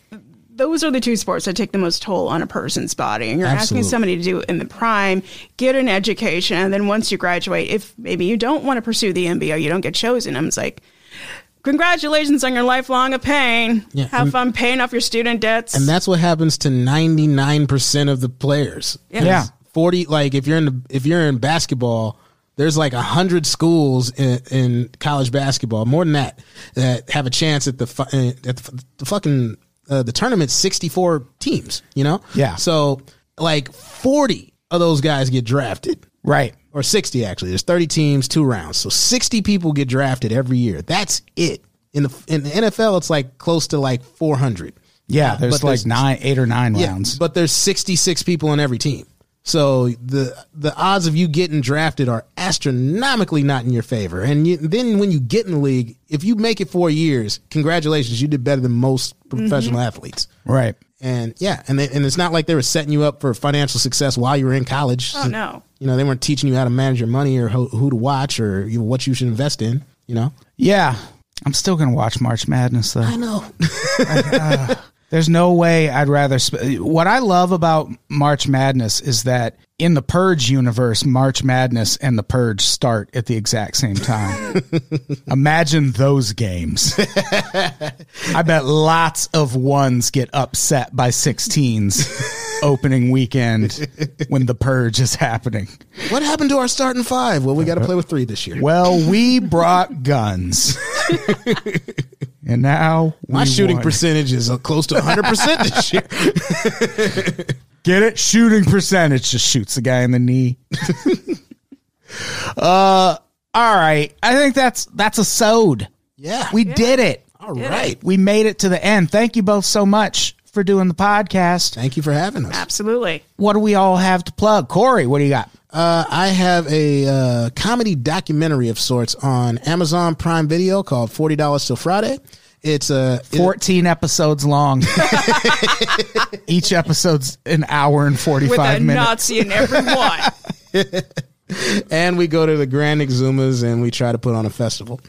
Those are the two sports that take the most toll on a person's body. And you're Absolutely. asking somebody to do it in the prime, get an education, and then once you graduate, if maybe you don't want to pursue the NBA, you don't get chosen. I'm just like, congratulations on your lifelong of pain. Yeah, Have and- fun paying off your student debts. And that's what happens to 99% of the players. Yeah. Yeah. 40 like if you're in the, if you're in basketball, there's like 100 schools in, in college basketball, more than that, that have a chance at the fu- uh, at the, the fucking uh, the tournament's 64 teams, you know? Yeah. So like 40 of those guys get drafted. Right. Or 60 actually. There's 30 teams, two rounds. So 60 people get drafted every year. That's it. In the in the NFL it's like close to like 400. Yeah, there's But like there's- nine, eight or nine Yeah, rounds. but there's 66 people on every team. So the the odds of you getting drafted are astronomically not in your favor. And you, then when you get in the league, if you make it four years, congratulations, you did better than most professional mm-hmm. athletes. right. And yeah, and they, and it's not like they were setting you up for financial success while you were in college. oh, no. You know, they weren't teaching you how to manage your money or who, who to watch or you know, what you should invest in. You know, Yeah. I'm still going to watch March Madness though. I know. Uh, there's no way I'd rather. Sp- what I love about March Madness is that in the Purge universe, March Madness and the Purge start at the exact same time. Imagine those games. I bet lots of ones get upset by 16s opening weekend when the Purge is happening. what happened to our starting five? Well, we got to play with three this year. Well, we brought guns. and now My shooting won. percentage is close to 100% this year. Get it? Shooting percentage just shoots the guy in the knee. uh, all right. I think that's that's a sewed. Yeah. We did it. All right. We made it to the end. Thank you both so much for doing the podcast. Thank you for having us. Absolutely. What do we all have to plug? Corey, what do you got? Uh, I have a uh, comedy documentary of sorts on Amazon Prime Video called Forty Dollars Till Friday. It's a it- 14 episodes long. Each episode's an hour and 45 With 45 a minutes. Nazi in every one. and we go to the Grand Exumas and we try to put on a festival.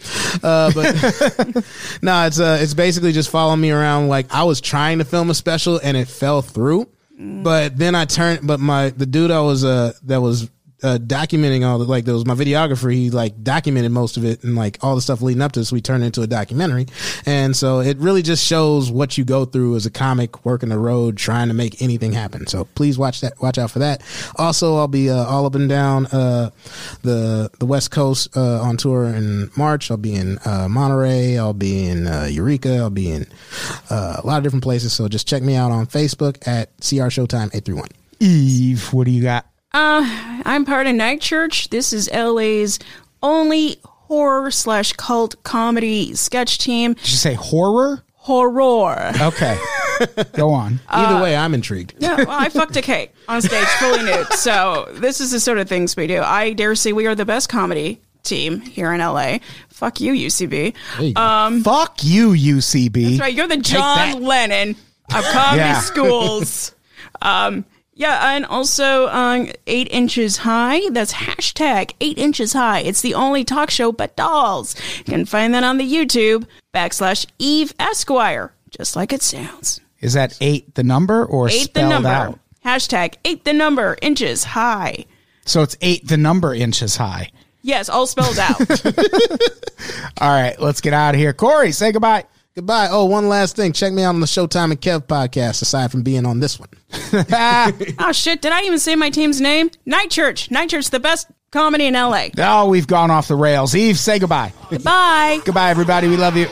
Uh, but no, it's uh, it's basically just following me around. Like I was trying to film a special and it fell through, but then I turned. But my the dude I was uh that was uh, documenting all the like there was my videographer he like documented most of it and like all the stuff leading up to this we turned into a documentary. And so it really just shows what you go through as a comic working the road trying to make anything happen. So please watch that watch out for that. Also i'll be uh, all up and down uh, the the west coast uh, on tour in march. I'll be in uh, monterey. I'll be in uh, eureka. I'll be in a lot of different places. So just check me out on facebook at cr showtime 831 Eve, what do you got? Uh, I'm part of Night Church. This is LA's only horror slash cult comedy sketch team. Did you say horror? Horror. Okay. Go on. either way i'm intrigued Yeah, well, I fucked a cake on stage fully nude. So this is the sort of things we do. I dare say we are the best comedy team here in LA. Fuck you, UCB. There you go. Fuck you, UCB. That's right. You're the John. Lennon of comedy Yeah. schools. Um, yeah, and also um, eight inches high. That's hashtag eight inches high. It's the only talk show but dolls. You can find that on the YouTube backslash Eve Esquire, just like it sounds. Is that eight the number or Eight the number. out? Hashtag eight the number inches high. So it's eight the number inches high. Yes, all spelled out. All right, let's get out of here. Corey, say goodbye. Goodbye. Oh, one last thing. Check me out on the Showtime and Kev podcast, aside from being on this one. oh shit! Did I even say my team's name? Night Church. Night Church, the best comedy in LA. Oh, we've gone off the rails. Eve, say goodbye. Goodbye. goodbye, everybody. We love you.